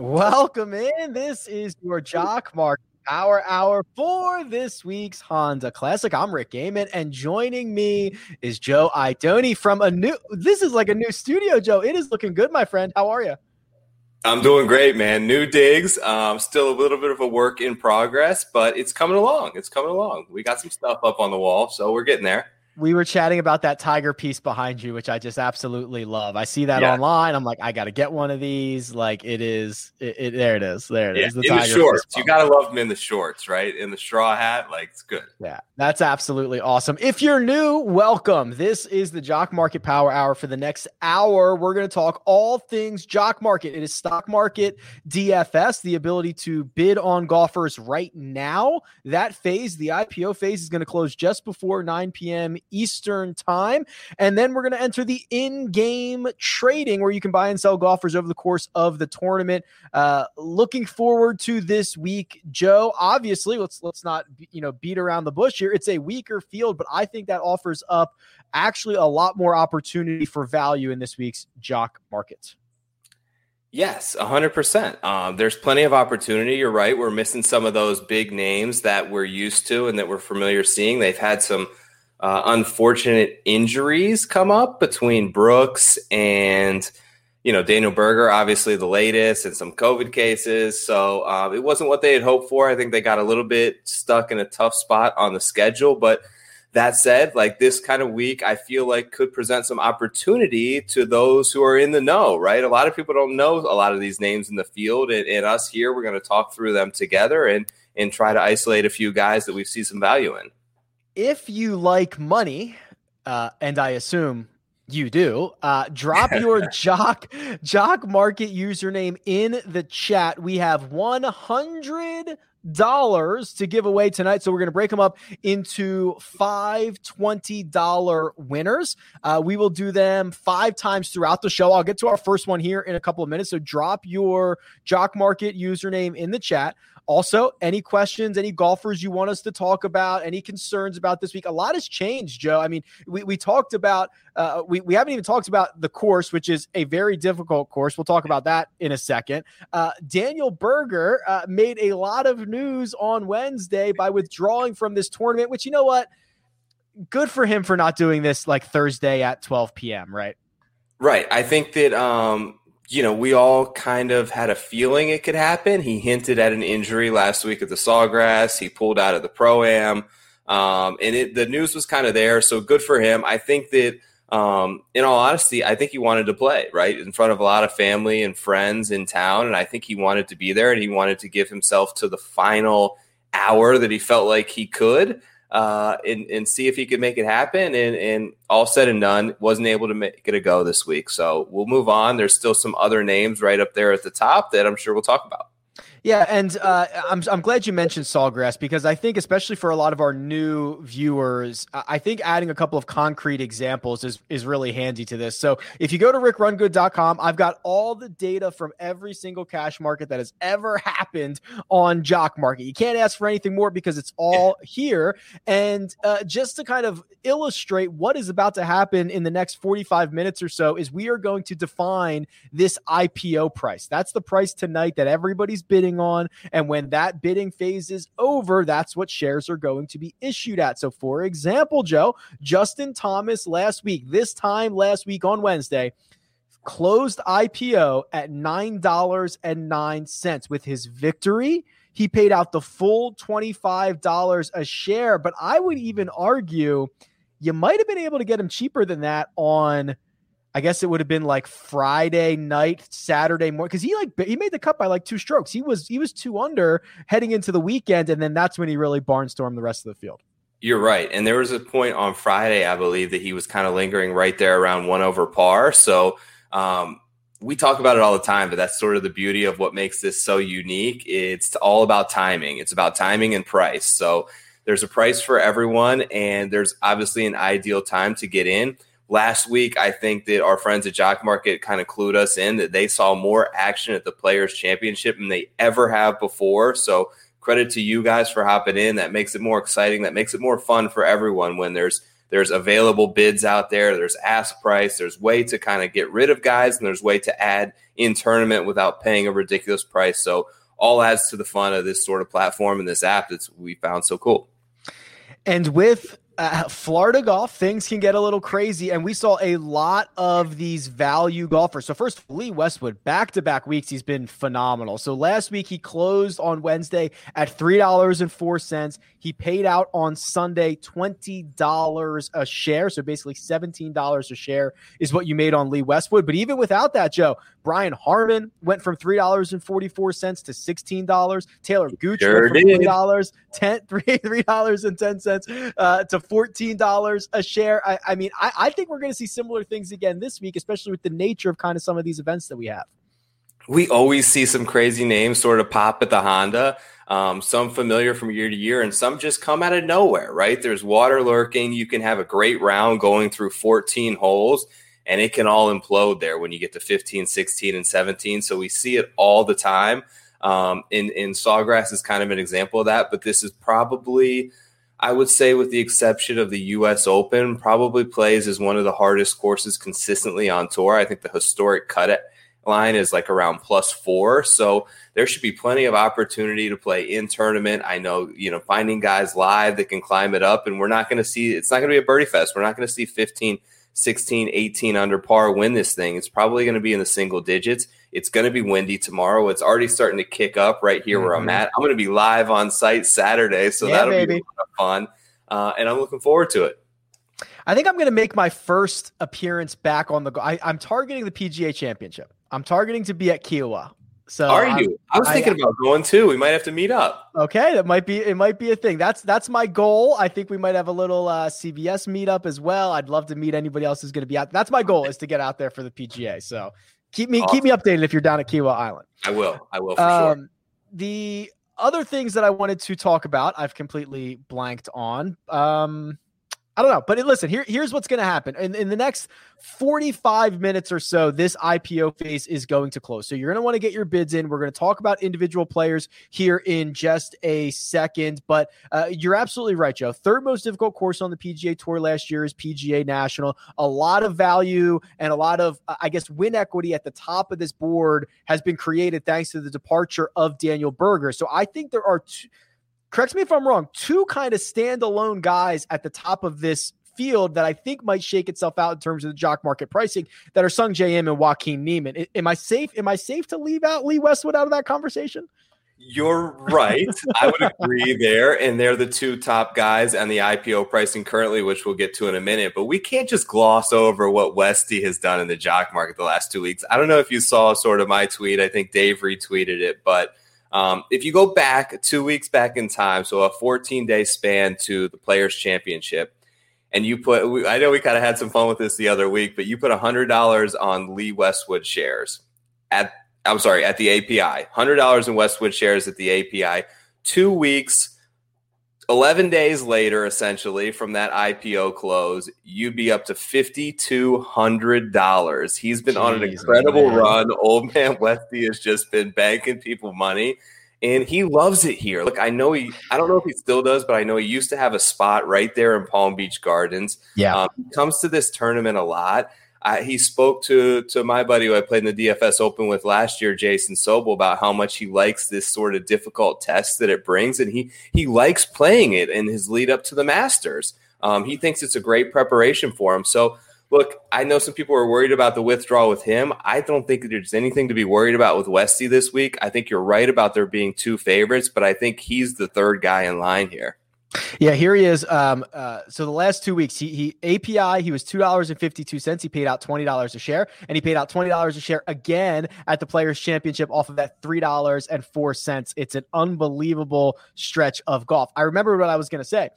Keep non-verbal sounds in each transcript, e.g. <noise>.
Welcome in. This is your Jock Mark Power Hour for this week's Honda Classic. I'm Rick Gehman, and joining me is Joe Idoni from a new. This is like a new studio, Joe. It is looking good, my friend. How are you? I'm doing great, man. New digs. Um, still a little bit of a work in progress, but it's coming along. It's coming along. We got some stuff up on the wall, so we're getting there we were chatting about that tiger piece behind you, which I just absolutely love. I see that yeah. online. I'm like, I got to get one of these. Like it is, it, it, there it is. There it yeah, is. The in the shorts, you got to love them in the shorts, right? In the straw hat, like it's good. Yeah, that's absolutely awesome. If you're new, welcome. This is the Jock Market Power Hour. For the next hour, we're going to talk all things Jock Market. It is stock market DFS, the ability to bid on golfers right now. That phase, the IPO phase, is going to close just before 9 p.m. Eastern time. And then we're going to enter the in game trading where you can buy and sell golfers over the course of the tournament. Uh, looking forward to this week, Joe. Obviously, let's let's not you know beat around the bush here. It's a weaker field, but I think that offers up actually a lot more opportunity for value in this week's jock market. Yes, 100%. Um, there's plenty of opportunity. You're right. We're missing some of those big names that we're used to and that we're familiar seeing. They've had some uh, unfortunate injuries come up between Brooks and you know Daniel Berger, obviously the latest, and some COVID cases. So uh, it wasn't what they had hoped for. I think they got a little bit stuck in a tough spot on the schedule, but. That said, like this kind of week, I feel like could present some opportunity to those who are in the know, right? A lot of people don't know a lot of these names in the field, and, and us here, we're going to talk through them together and and try to isolate a few guys that we see some value in if you like money, uh, and I assume you do, uh, drop your <laughs> jock jock market username in the chat. We have one hundred dollars to give away tonight. So we're going to break them up into five $20 winners. Uh, we will do them five times throughout the show. I'll get to our first one here in a couple of minutes. So drop your Jock Market username in the chat. Also, any questions, any golfers you want us to talk about, any concerns about this week? A lot has changed, Joe. I mean, we, we talked about, uh, we, we haven't even talked about the course, which is a very difficult course. We'll talk about that in a second. Uh, Daniel Berger uh, made a lot of news on Wednesday by withdrawing from this tournament, which, you know what? Good for him for not doing this like Thursday at 12 p.m., right? Right. I think that um, you know, we all kind of had a feeling it could happen. He hinted at an injury last week at the Sawgrass. He pulled out of the Pro Am. Um, and it, the news was kind of there. So good for him. I think that, um, in all honesty, I think he wanted to play, right? In front of a lot of family and friends in town. And I think he wanted to be there and he wanted to give himself to the final hour that he felt like he could uh, and, and see if he could make it happen. And, and all said and done, wasn't able to make it a go this week. So we'll move on. There's still some other names right up there at the top that I'm sure we'll talk about. Yeah, and uh, I'm I'm glad you mentioned Sawgrass because I think especially for a lot of our new viewers, I think adding a couple of concrete examples is is really handy to this. So if you go to rickrungood.com, I've got all the data from every single cash market that has ever <laughs> happened on Jock Market. You can't ask for anything more because it's all here. And uh, just to kind of illustrate what is about to happen in the next 45 minutes or so, is we are going to define this IPO price. That's the price tonight that everybody's bidding bidding on. And when that bidding phase is over, that's what shares are going to be issued at. So, for example, Joe, Justin Thomas last week, this time last week on Wednesday, closed IPO at $9.09. With his victory, he paid out the full $25 a share. But I would even argue you might have been able to get him cheaper than that on I guess it would have been like Friday night, Saturday morning, because he like he made the cut by like two strokes. He was he was two under heading into the weekend, and then that's when he really barnstormed the rest of the field. You're right, and there was a point on Friday, I believe, that he was kind of lingering right there around one over par. So um, we talk about it all the time, but that's sort of the beauty of what makes this so unique. It's all about timing. It's about timing and price. So there's a price for everyone, and there's obviously an ideal time to get in last week, I think that our friends at Jock Market kind of clued us in that they saw more action at the Players Championship than they ever have before. So credit to you guys for hopping in. That makes it more exciting. That makes it more fun for everyone when there's There's available bids out there. There's ask price. There's way to kind of get rid of guys, and there's way to add in tournament without paying a ridiculous price. So all adds to the fun of this sort of platform and this app that's we found so cool. And with Florida golf, things can get a little crazy, and we saw a lot of these value golfers. So first, Lee Westwood, back to back weeks, he's been phenomenal. So last week he closed on Wednesday at three dollars and four cents. He paid out on Sunday twenty dollars a share, so basically seventeen dollars a share is what you made on Lee Westwood. But even without that, Joe Brian Harman went from three dollars and forty four cents to sixteen dollars. Taylor Gooch sure went from three dollars ten <laughs> three three dollars and ten cents uh, to $14 a share. I, I mean, I, I think we're going to see similar things again this week, especially with the nature of kind of some of these events that we have. We always see some crazy names sort of pop at the Honda. Um, some familiar from year to year, and some just come out of nowhere, right? There's water lurking. You can have a great round going through 14 holes, and it can all implode there when you get to 15, 16, and 17. So we see it all the time. Um, in, in Sawgrass is kind of an example of that, but this is probably I would say, with the exception of the U.S. Open, probably plays as one of the hardest courses consistently on tour. I think the historic cut line is like around plus four, so there should be plenty of opportunity to play in tournament. I know, you know, finding guys live that can climb it up, and we're not going to see. It's not going to be a birdie fest. We're not going to see 15, 16, 18 under par win this thing. It's probably going to be in the single digits. It's going to be windy tomorrow. It's already starting to kick up right here mm-hmm. where I'm mm-hmm. at. I'm going to be live on site Saturday, so yeah, that'll baby. be fun. Uh, and I'm looking forward to it. I think I'm going to make my first appearance back on the. I, I'm targeting the PGA Championship. I'm targeting to be at Kiawah. So are you? I, was thinking I, about going too. We might have to meet up. Okay, that might be it. Might be a thing. That's that's my goal. I think we might have a little uh, CBS meetup as well. I'd love to meet anybody else who's going to be out. That's my goal is to get out there for the PGA. So keep me awesome. keep me updated if you're down at Kiawah Island. I will. I will for um, sure. The other things that I wanted to talk about, I've completely blanked on. Um, I don't know, but listen, here, here's what's going to happen. In, in the next 45 minutes or so, this IPO phase is going to close. So you're going to want to get your bids in. We're going to talk about individual players here in just a second. But uh, you're absolutely right, Joe. Third most difficult course on the PGA Tour last year is PGA National. A lot of value and a lot of, I guess, win equity at the top of this board has been created thanks to the departure of Daniel Berger. So I think there are two correct me if I'm wrong, two kind of standalone guys at the top of this field that I think might shake itself out in terms of the jock market pricing that are Sung Im and Joaquin Niemann. Am I safe? Am I safe to leave out Lee Westwood out of that conversation? You're right. I would agree there. And they're the two top guys on the IPO pricing currently, which we'll get to in a minute. But we can't just gloss over what Westy has done in the jock market the last two weeks. I don't know if you saw sort of my tweet. I think Dave retweeted it, but um, if you go back two weeks back in time, so a 14 day span to the Players Championship, and you put, I know we kind of had some fun with this the other week, but you put $100 on Lee Westwood shares at, I'm sorry, at the API, $100 in Westwood shares at the API, two weeks 11 days later, essentially, from that IPO close, you'd be up to $5,200. He's been Jeez, on an incredible man. run. Old man <laughs> Westy has just been banking people money, and he loves it here. Look, I know he, I don't know if he still does, but I know he used to have a spot right there in Palm Beach Gardens. Yeah. Um, he comes to this tournament a lot. I, he spoke to to my buddy who I played in the DFS Open with last year, Jason Sobel, about how much he likes this sort of difficult test that it brings, and he he likes playing it in his lead up to the Masters. Um, he thinks it's a great preparation for him. So, look, I know some people are worried about the withdrawal with him. I don't think there's anything to be worried about with Westy this week. I think you're right about there being two favorites, but I think he's the third guy in line here. Yeah, here he is. Um, uh, so the last two weeks, he, he API he was two dollars and fifty two cents. He paid out twenty dollars a share, and he paid out twenty dollars a share again at the Players Championship off of that three dollars and four cents. It's an unbelievable stretch of golf. I remember what I was going to say.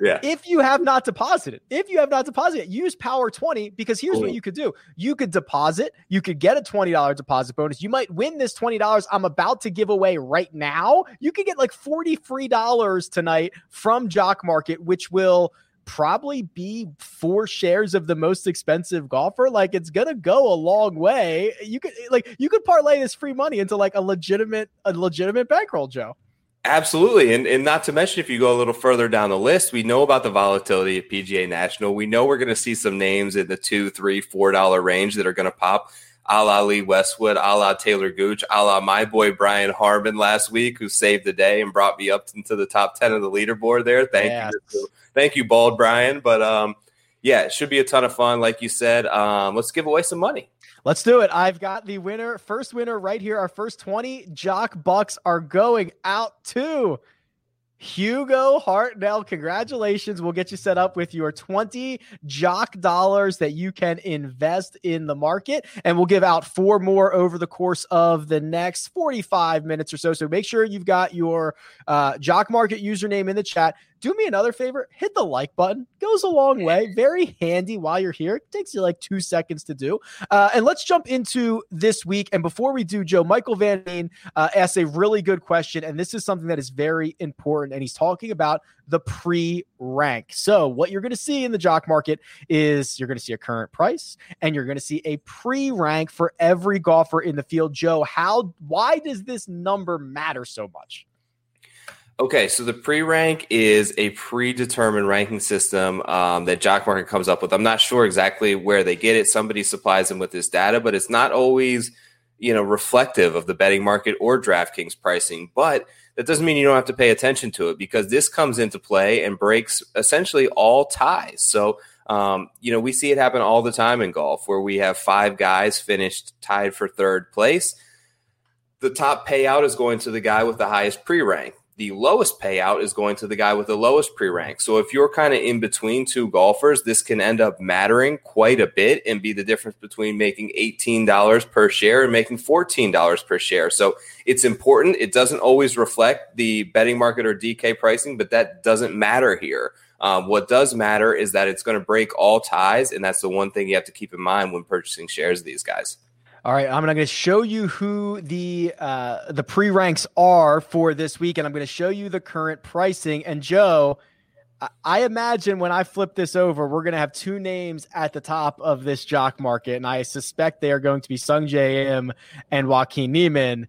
Yeah. If you have not deposited, if you have not deposited, use Power 20 because here's what you could do. You could deposit, you could get a $20 deposit bonus. You might win this $20 I'm about to give away right now. You could get like 40 free dollars tonight from Jock Market, which will probably be four shares of the most expensive golfer like it's gonna go a long way you could like you could parlay this free money into like a legitimate a legitimate bankroll joe Absolutely. And, and not to mention, if you go a little further down the list, we know about the volatility at PGA National. We know we're going to see some names in the two, three, four dollar range that are going to pop a la Lee Westwood, a la Taylor Gooch, a la my boy Brian Harman last week, who saved the day and brought me up into the top 10 of the leaderboard there. Thank yes. you. Thank you, Bald Brian. But um, yeah, it should be a ton of fun. Like you said, um, let's give away some money. Let's do it. I've got the winner, first winner right here. Our first 20 Jock Bucks are going out to Hugo Hartnell, congratulations. We'll get you set up with your 20 jock dollars that you can invest in the market. And we'll give out four more over the course of the next 45 minutes or so. So make sure you've got your uh, jock market username in the chat do me another favor hit the like button. Goes a long way <laughs> very handy while you're here. It takes you like two seconds to do. Uh, and let's jump into this week. And before we do joe michael van Veen, uh, asked a really good question and this is something that is very important and he's talking about the pre-rank. So what you're going to see in the jock market is you're going to see a current price and you're going to see a pre-rank for every golfer in the field. Joe how why does this number matter so much Okay, so the pre-rank is a predetermined ranking system um, that Jock Market comes up with. I'm not sure exactly where they get it. Somebody supplies them with this data, but it's not always, you know, reflective of the betting market or DraftKings pricing. But that doesn't mean you don't have to pay attention to it because this comes into play and breaks essentially all ties. So, um, you know, we see it happen all the time in golf where we have five guys finished tied for third place. The top payout is going to the guy with the highest pre-rank the lowest payout is going to the guy with the lowest pre rank. So if you're kind of in between two golfers, this can end up mattering quite a bit and be the difference between making $18 per share and making $14 per share. So it's important. It doesn't always reflect the betting market or DK pricing, but that doesn't matter here. Um, what does matter is that it's going to break all ties. And that's the one thing you have to keep in mind when purchasing shares of these guys. All right, I'm going to show you who the uh, the pre ranks are for this week, and I'm going to show you the current pricing. And Joe, I imagine when I flip this over, we're going to have two names at the top of this jock market, and I suspect they are going to be Sungjae Im and Joaquin Niemann.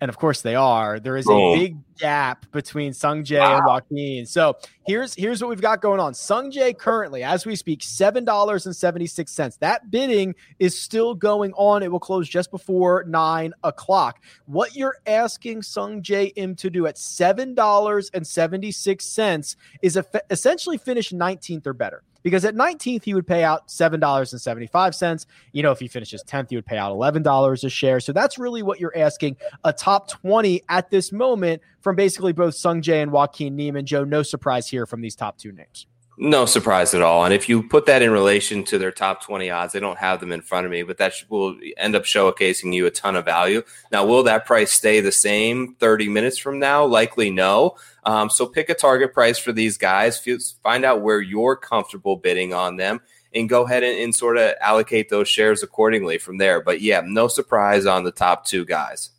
And of course they are. There is a big gap between Sung Jae wow. and Joaquin. So here's here's what we've got going on. Sung Jae currently, as we speak, seven dollars and seventy six cents. That bidding is still going on. It will close just before nine o'clock. What you're asking Sung Jae Im to do at seven dollars and seventy six cents is essentially finish nineteenth or better because at 19th he would pay out $7.75 you know if he finishes 10th he would pay out $11 a share. So that's really what you're asking a top 20 at this moment from basically both sung jae and joaquin niemann. Joe no surprise here from these top two names no surprise at all. And if you put that in relation to their top 20 odds, they don't have them in front of me, but that will end up showcasing you a ton of value. Now, will that price stay the same 30 minutes from now? Likely no. Um, so pick a target price for these guys, find out where you're comfortable bidding on them, and go ahead and, and sort of allocate those shares accordingly from there. But yeah, no surprise on the top two guys.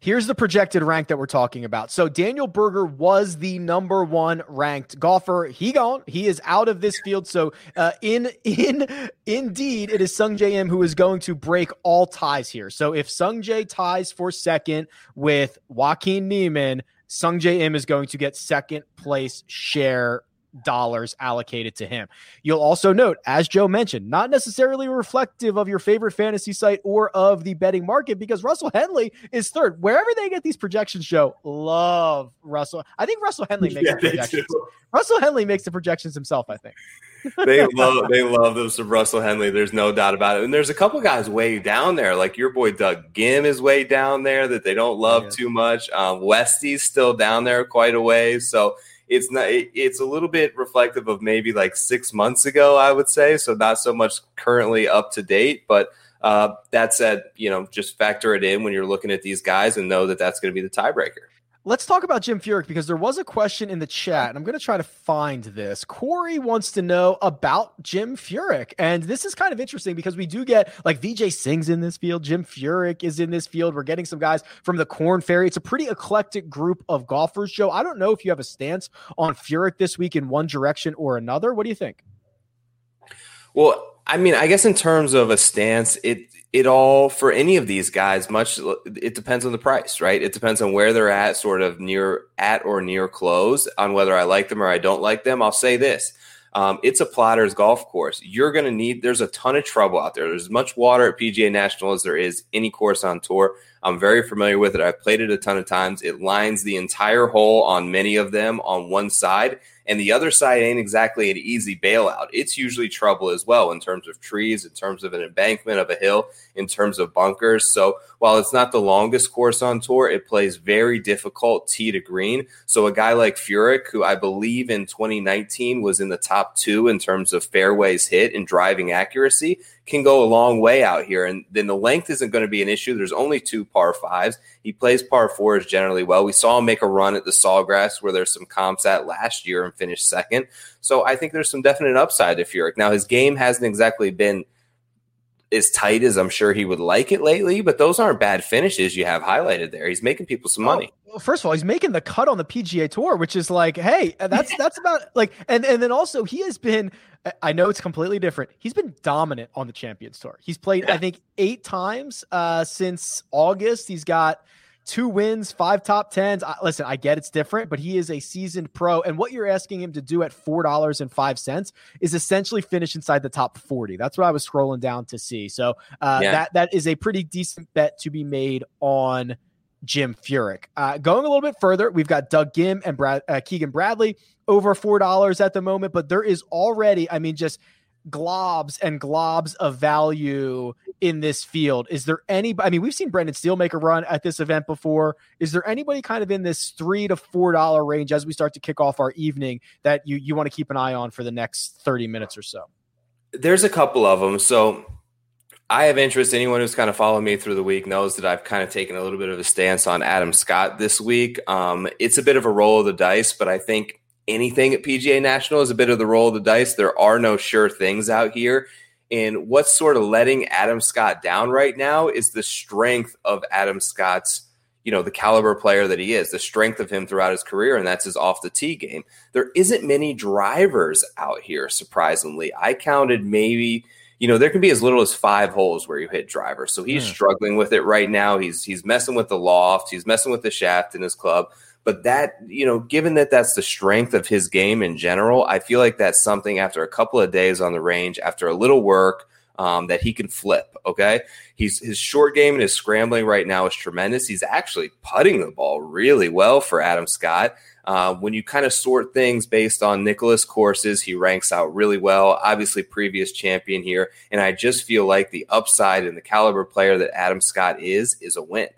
Here's the projected rank that we're talking about. So Daniel Berger was the number one ranked golfer. He gone. He is out of this field. So uh, in in indeed, it is Sung Jae Im who is going to break all ties here. So if Sung Jae ties for second with Joaquin Niemann, Sung Jae Im is going to get second place share dollars allocated to him. You'll also note, as Joe mentioned, not necessarily reflective of your favorite fantasy site or of the betting market because Russell Henley is third. Wherever they get these projections, Joe, love Russell. I think Russell Henley makes yeah, the projections. Russell Henley makes the projections himself, I think. <laughs> they <laughs> love they love those of Russell Henley. There's no doubt about it. And there's a couple guys way down there, like your boy Doug Ghim is way down there that they don't love yeah. too much. Um, Westy's still down there quite a ways. So it's not it's a little bit reflective of maybe like six months ago i would say so not so much currently up to date but uh, that said you know just factor it in when you're looking at these guys and know that that's going to be the tiebreaker Let's talk about Jim Furyk because there was a question in the chat, and I'm going to try to find this. Corey wants to know about Jim Furyk, and this is kind of interesting because we do get like Vijay Singh's in this field, Jim Furyk is in this field. We're getting some guys from the Corn Ferry. It's a pretty eclectic group of golfers. Joe, I don't know if you have a stance on Furyk this week in one direction or another. What do you think? Well, I mean, I guess in terms of a stance, it it all for any of these guys much it depends on the price right? It depends on where they're at sort of near at or near close on whether i like them or i don't like them. I'll say this um, it's a plotter's golf course. You're going to need there's a ton of trouble out there. There's as much water at pga national as there is any course on tour. I'm very familiar with it. I've played it a ton of times. It lines the entire hole on many of them on one side and the other side ain't exactly an easy bailout. It's usually trouble as well in terms of trees, in terms of an embankment of a hill, in terms of bunkers. So while it's not the longest course on tour, it plays very difficult tee to green. So a guy like Furyk, who I believe in 2019 was in the top two in terms of fairways hit and driving accuracy, can go a long way out here. And then the length isn't going to be an issue. There's only two par fives. He plays par fours generally well. We saw him make a run at the Sawgrass where there's some comps at last year and finished second. So I think there's some definite upside to Furyk. Now his game hasn't exactly been as tight as I'm sure he would like it lately, but those aren't bad finishes you have highlighted there. He's making people some money. Oh, well, first of all, he's making the cut on the PGA Tour, which is like, hey, that's <laughs> that's about like, and and then also he has been. I know it's completely different. He's been dominant on the Champions Tour. He's played, yeah. I think, eight times uh, since August. He's got two wins, five top tens. I, listen, I get it's different, but he is a seasoned pro. And what you're asking him to do at $4.05 is essentially finish inside the top 40. That's what I was scrolling down to see. So uh, yeah. that that is a pretty decent bet to be made on Jim Furyk. Uh, going a little bit further, we've got Doug Ghim and Brad, uh, Keegan Bradley over $4 at the moment, but there is already, I mean, just – globs and globs of value in this field. Is there any? I mean, we've seen Brendan Steele make a run at this event before. Is there anybody kind of in this three to four dollar range as we start to kick off our evening that you you want to keep an eye on for the next thirty minutes or so? There's a couple of them. So I have interest. Anyone who's kind of followed me through the week knows that I've kind of taken a little bit of a stance on Adam Scott this week. Um, it's a bit of a roll of the dice, but I think anything at PGA National is a bit of the roll of the dice. There are no sure things out here. And what's sort of letting Adam Scott down right now is the strength of Adam Scott's, you know, the caliber player that he is, the strength of him throughout his career, and that's his off the tee game. There isn't many drivers out here, surprisingly. I counted maybe, you know, there can be as little as five holes where you hit drivers. So he's yeah. Hmm. struggling with it right now. He's he's messing with the loft, he's messing with the shaft in his club. But that, you know, given that that's the strength of his game in general, I feel like that's something after a couple of days on the range, after a little work, um, that he can flip. Okay, he's his short game and his scrambling right now is tremendous. He's actually putting the ball really well for Adam Scott. Uh, when you kind of sort things based on Nicklaus courses, he ranks out really well. Obviously, previous champion here, and I just feel like the upside and the caliber player that Adam Scott is is a win.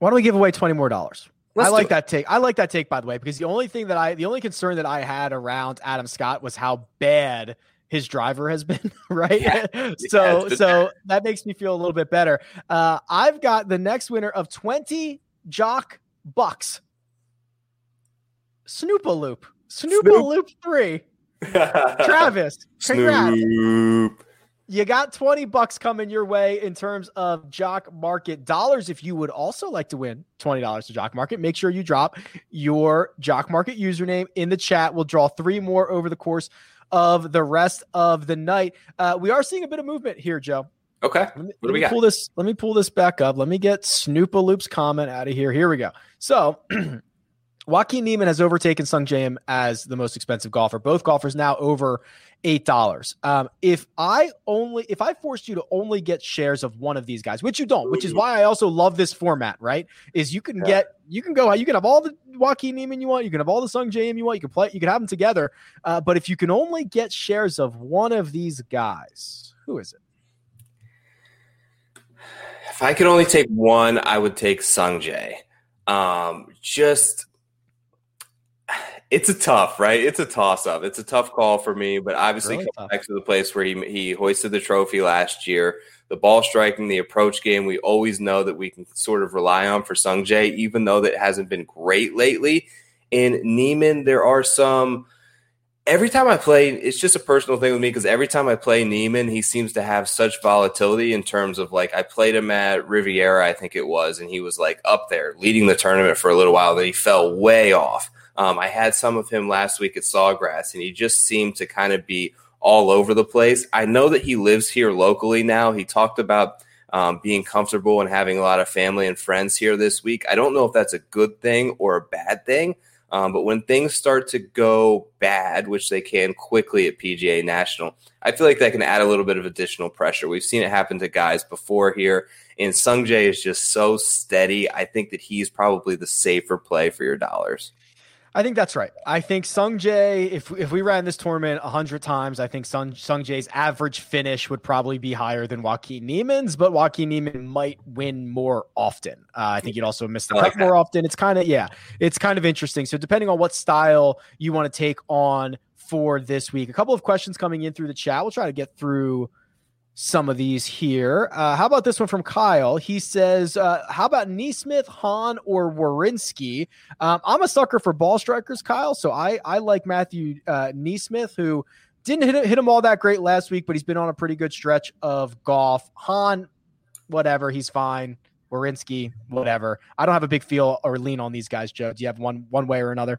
Why don't we give away twenty more dollars? Let's I like that take. I like that take, by the way, because the only thing that I, the only concern that I had around Adam Scott was how bad his driver has been, <laughs> right? Yeah, <laughs> so, yeah, so that makes me feel a little bit better. Uh, I've got the next winner of 20 Jock Bucks. Snoopa Loop. Snoopa Snoop. Loop 3. <laughs> Travis. Congrats. Snoop you got 20 bucks coming your way in terms of jock market dollars. If you would also like to win $20 to jock market make sure you drop your jock market username in the chat. We'll draw three more over the course of the rest of the night. Uh, we are seeing a bit of movement here joe. Okay. Let me, let me pull this let me pull this back up. Let me get snoopa loop's comment out of here. Here we go. So <clears throat> Joaquin Niemann has overtaken Sung Sungjae as the most expensive golfer. Both golfers now over eight dollars. Um, if I only if I forced you to only get shares of one of these guys, which you don't, which is why I also love this format, right? Is you can yeah. get you can go you can have all the Joaquin Niemann you want, you can have all the Sungjae you want, you can play, you can have them together. Uh, but if you can only get shares of one of these guys, who is it? If I could only take one, I would take Sungjae. Um, just it's a tough, right? It's a toss up. It's a tough call for me, but obviously really coming back to the place where he he hoisted the trophy last year, the ball striking, the approach game, we always know that we can sort of rely on for Sungjae, even though that hasn't been great lately. In Niemann, there are some. Every time I play, it's just a personal thing with me because every time I play Niemann, he seems to have such volatility in terms of like I played him at Riviera, I think it was, and he was like up there leading the tournament for a little while. Then he fell way off um, I had some of him last week at Sawgrass, and he just seemed to kind of be all over the place. I know that he lives here locally now. He talked about um, being comfortable and having a lot of family and friends here this week. I don't know if that's a good thing or a bad thing. Um, but when things start to go bad, which they can quickly at PGA National, I feel like that can add a little bit of additional pressure. We've seen it happen to guys before here, and Sungjae is just so steady. I think that he's probably the safer play for your dollars. I think that's right. I think Sung Jae, if if we ran this tournament a hundred times, I think Sung Sung Jae's average finish would probably be higher than Joaquin Niemann's, but Joaquin Niemann might win more often. Uh, I think he'd also miss the like cut more often. It's kind of yeah, it's kind of interesting. So depending on what style you want to take on for this week, a couple of questions coming in through the chat. We'll try to get through some of these here. Uh, how about this one from Kyle? He says, uh, "How about NeSmith, Hahn, or Werenski?" Um, I'm a sucker for ball strikers, Kyle. So I I like Matthew uh, NeSmith, who didn't hit, hit him all that great last week, but he's been on a pretty good stretch of golf. Hahn, whatever, he's fine. Werenski, whatever. I don't have a big feel or lean on these guys, Joe. Do you have one one way or another?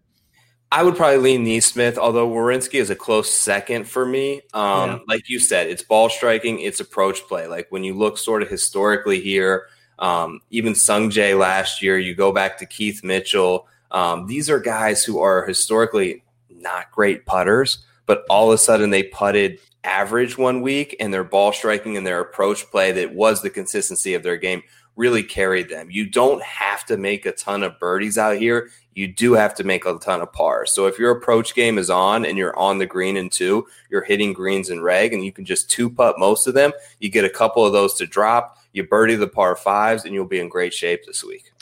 I would probably lean NeSmith, although Werenski is a close second for me. Um, yeah. Like you said, it's ball striking, it's approach play. Like when you look sort of historically here, um, even Sung Jae last year, you go back to Keith Mitchell. Um, these are guys who are historically not great putters, but all of a sudden they putted average one week and their ball striking and their approach play that was the consistency of their game really carried them. You don't have to make a ton of birdies out here. You do have to make a ton of pars. So if your approach game is on and you're on the green in two, you're hitting greens and reg, and you can just two putt most of them. You get a couple of those to drop. You birdie the par fives, and you'll be in great shape this week.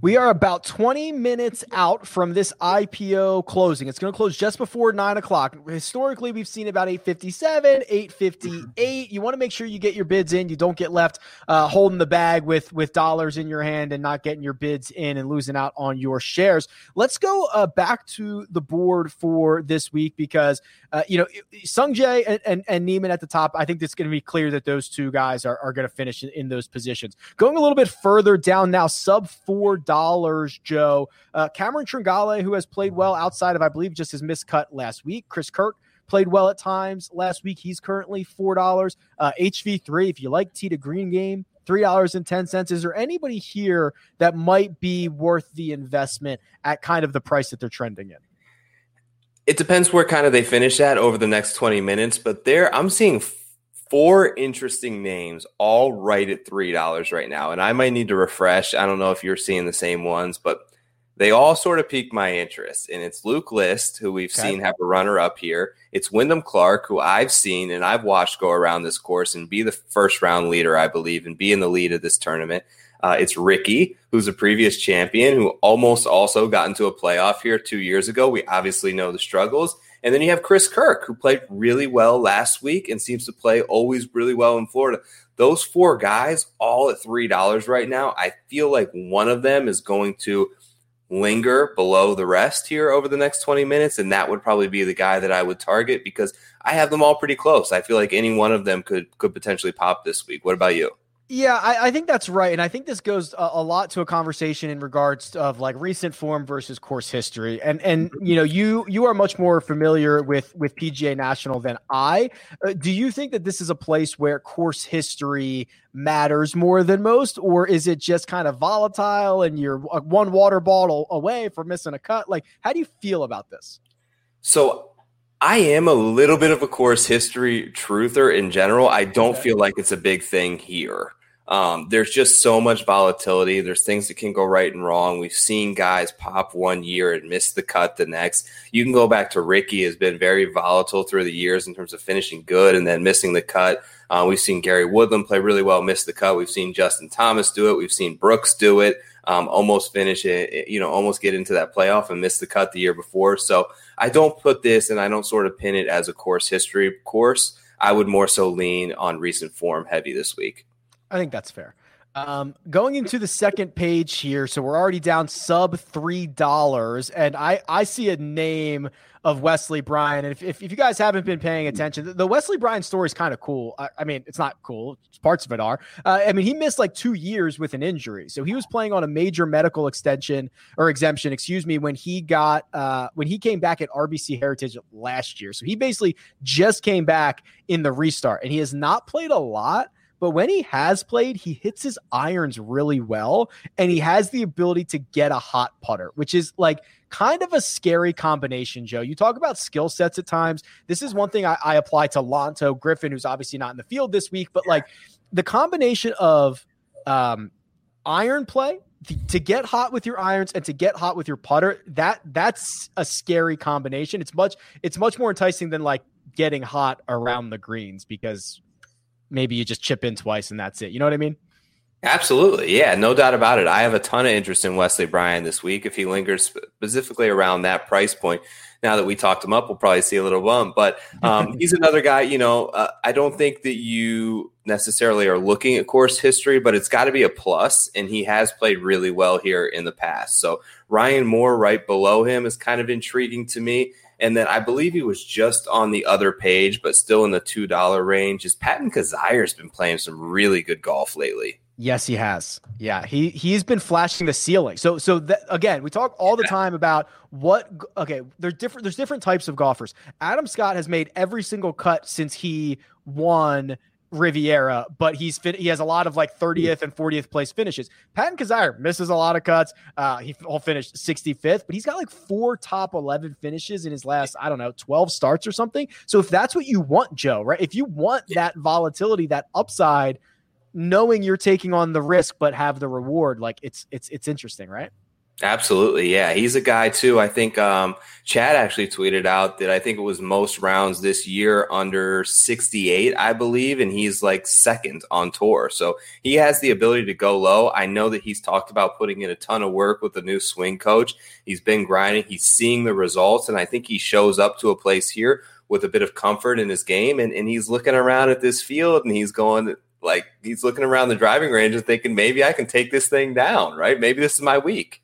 We are about 20 minutes out from this IPO closing. It's going to close just before nine o'clock. Historically, we've seen about 857, 858. You want to make sure you get your bids in. You don't get left uh, holding the bag with, with dollars in your hand and not getting your bids in and losing out on your shares. Let's go uh, back to the board for this week because, uh, you know, Sung Jae and, and, and Niemann at the top, I think it's going to be clear that those two guys are, are going to finish in, in those positions. Going a little bit further down now, sub four dollars, Joe. Uh, Cameron Tringale, who has played well outside of, I believe, just his miscut last week. Chris Kirk played well at times last week. He's currently four dollars. Uh, HV3, if you like Tee to Green game, three dollars and ten cents. Is there anybody here that might be worth the investment at kind of the price that they're trending in? It depends where kind of they finish at over the next 20 minutes, but there I'm seeing four interesting names, all right at three dollars right now, and I might need to refresh. I don't know if you're seeing the same ones, but they all sort of pique my interest. And it's Luke List, who we've okay. seen have a runner up here. It's Wyndham Clark, who I've seen and I've watched go around this course and be the first round leader, I believe, and be in the lead of this tournament. Uh, it's Rickie, who's a previous champion, who almost also got into a playoff here two years ago. We obviously know the struggles. And then you have Chris Kirk, who played really well last week and seems to play always really well in Florida. Those four guys, all at $3 right now, I feel like one of them is going to linger below the rest here over the next 20 minutes. And that would probably be the guy that I would target because I have them all pretty close. I feel like any one of them could could potentially pop this week. What about you? Yeah, I, I, think that's right, and I think this goes a, a, lot to a conversation in regards of like recent form versus course history. And and mm-hmm. you know, you you are much more familiar with with PGA National than I. Uh, do you think that this is a place where course history matters more than most, or is it just kind of volatile and you're one water bottle away from missing a cut? Like, how do you feel about this? So I am a little bit of a course history truther in general. I don't feel like it's a big thing here. Um, there's just so much volatility. There's things that can go right and wrong. We've seen guys pop one year and miss the cut the next. You can go back to Rickie has been very volatile through the years in terms of finishing good and then missing the cut. Uh, we've seen Gary Woodland play really well, miss the cut. We've seen Justin Thomas do it. We've seen Brooks do it. Um, almost finish it, you know, almost get into that playoff and miss the cut the year before. So I don't put this and I don't sort of pin it as a course history course. I would more so lean on recent form heavy this week. I think that's fair. Um, going into the second page here, so we're already down sub three dollars, and I I see a name of Wesley Bryan. And if, if, if, you guys haven't been paying attention, the Wesley Bryan story is kind of cool. I, I, mean, it's not cool. Parts of it are. Uh, I mean, he missed like two years with an injury. So he was playing on a major medical extension or exemption, excuse me, when he got, uh, when he came back at RBC Heritage last year. So he basically just came back in the restart and he has not played a lot but when he has played, he hits his irons really well and he has the ability to get a hot putter, which is like kind of a scary combination, Joe. You talk about skill sets at times. This is one thing I, I apply to Lanto Griffin, who's obviously not in the field this week, but like the combination of um, iron play to get hot with your irons and to get hot with your putter that that's a scary combination it's much it's much more enticing than like getting hot around the greens because maybe you just chip in twice and that's it. You know what I mean? Absolutely. Yeah, no doubt about it. I have a ton of interest in Wesley Bryan this week if he lingers specifically around that price point. Now that we talked him up, we'll probably see a little bump. But um, <laughs> he's another guy, you know, uh, I don't think that you necessarily are looking at course history, but it's got to be a plus, and he has played really well here in the past. So Ryan Moore right below him is kind of intriguing to me. And then I believe he was just on the other page, but still in the two dollar range. Is Patton Kizzire's been playing some really good golf lately? Yes, he has. Yeah, he he's been flashing the ceiling. So so that, again, we talk all the time about what. Okay, there's different. There's different types of golfers. Adam Scott has made every single cut since he won Riviera, but he's fit, he has a lot of like 30th and 40th place finishes. Patton Kizzire misses a lot of cuts. Uh, he all finished 65th, but he's got like four top 11 finishes in his last I don't know 12 starts or something. So if that's what you want, Joe, right? If you want that volatility, that upside, knowing you're taking on the risk but have the reward, like it's it's it's interesting, right? Absolutely. Yeah. He's a guy too. I think um, Chad actually tweeted out that I think it was most rounds this year under 68, I believe. And he's like second on tour. So he has the ability to go low. I know that he's talked about putting in a ton of work with the new swing coach. He's been grinding, he's seeing the results. And I think he shows up to a place here with a bit of comfort in his game. And, and he's looking around at this field and he's going, like, he's looking around the driving range and thinking, maybe I can take this thing down, right? Maybe this is my week.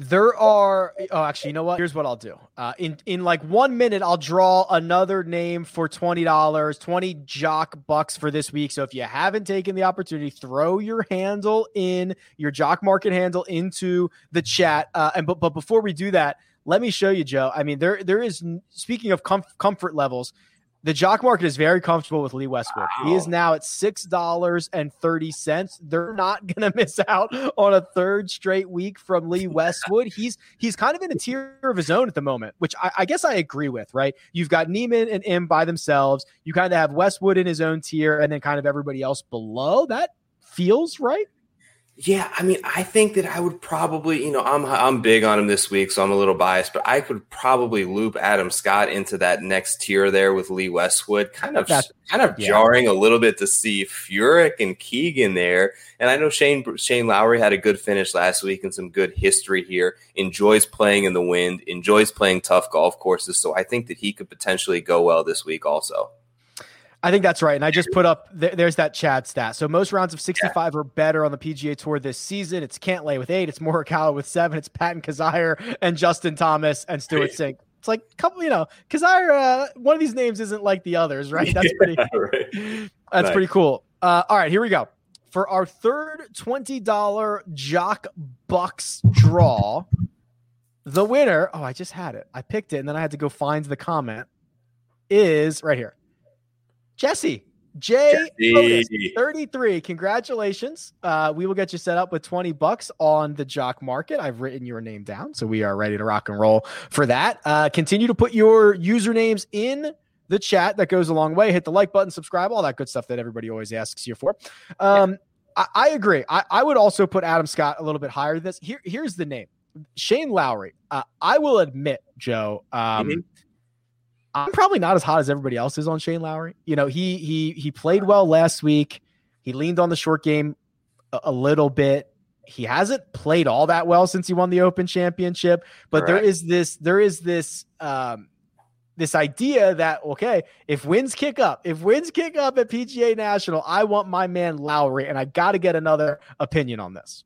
There are. Oh, actually, you know what? Here's what I'll do. Uh, in in like one minute, I'll draw another name for twenty dollars, twenty jock bucks for this week. So if you haven't taken the opportunity, throw your handle in your jock market handle into the chat. Uh, and but but before we do that, let me show you, Joe. I mean, there there is. Speaking of com- comfort levels, the jock market is very comfortable with Lee Westwood. Wow. He is now at six dollars and thirty cents. They're not <laughs> going to miss out on a third straight week from Lee <laughs> Westwood. he's he's kind of in a tier of his own at the moment, which I, I guess I agree with. Right? You've got Niemann and Im by themselves. You kind of have Westwood in his own tier, and then kind of everybody else below. That feels right. Yeah, I mean, I think that I would probably, you know, I'm I'm big on him this week, so I'm a little biased, but I could probably loop Adam Scott into that next tier there with Lee Westwood, kind of That's, kind of yeah. jarring a little bit to see Furyk and Keegan there. And I know Shane Shane Lowry had a good finish last week and some good history here. Enjoys playing in the wind, enjoys playing tough golf courses, so I think that he could potentially go well this week also. I think that's right. And I just put up th- there's that Chad stat. So most rounds of 65 yeah. or better on the PGA Tour this season. It's Cantlay with eight. It's Morikawa with seven. It's Patton Kizzire and Justin Thomas and Stewart <laughs> Cink. It's like couple, you know, Kizzire, uh, one of these names isn't like the others, right? That's pretty, <laughs> yeah, right. <laughs> that's nice. pretty cool. Uh, all right, here we go. For our third $20 Jock Bucks draw, the winner, oh, I just had it. I picked it and then I had to go find the comment, is right here. Jesse, J Otis, 33. Congratulations. Uh, we will get you set up with 20 bucks on the jock market. I've written your name down, so we are ready to rock and roll for that. Uh, continue to put your usernames in the chat. That goes a long way. Hit the like button, subscribe, all that good stuff that everybody always asks you for. Um, yeah. I, I, agree. I, I, would also put Adam Scott a little bit higher than this. Here, here's the name. Shane Lowry. Uh, I will admit, Joe, um, mm-hmm. I'm probably not as hot as everybody else is on Shane Lowry. You know, he he he played well last week. He leaned on the short game a, a little bit. He hasn't played all that well since he won the Open Championship, but there is this there is this um this idea that okay, if wins kick up, if wins kick up at PGA National, I want my man Lowry, and I got to get another opinion on this.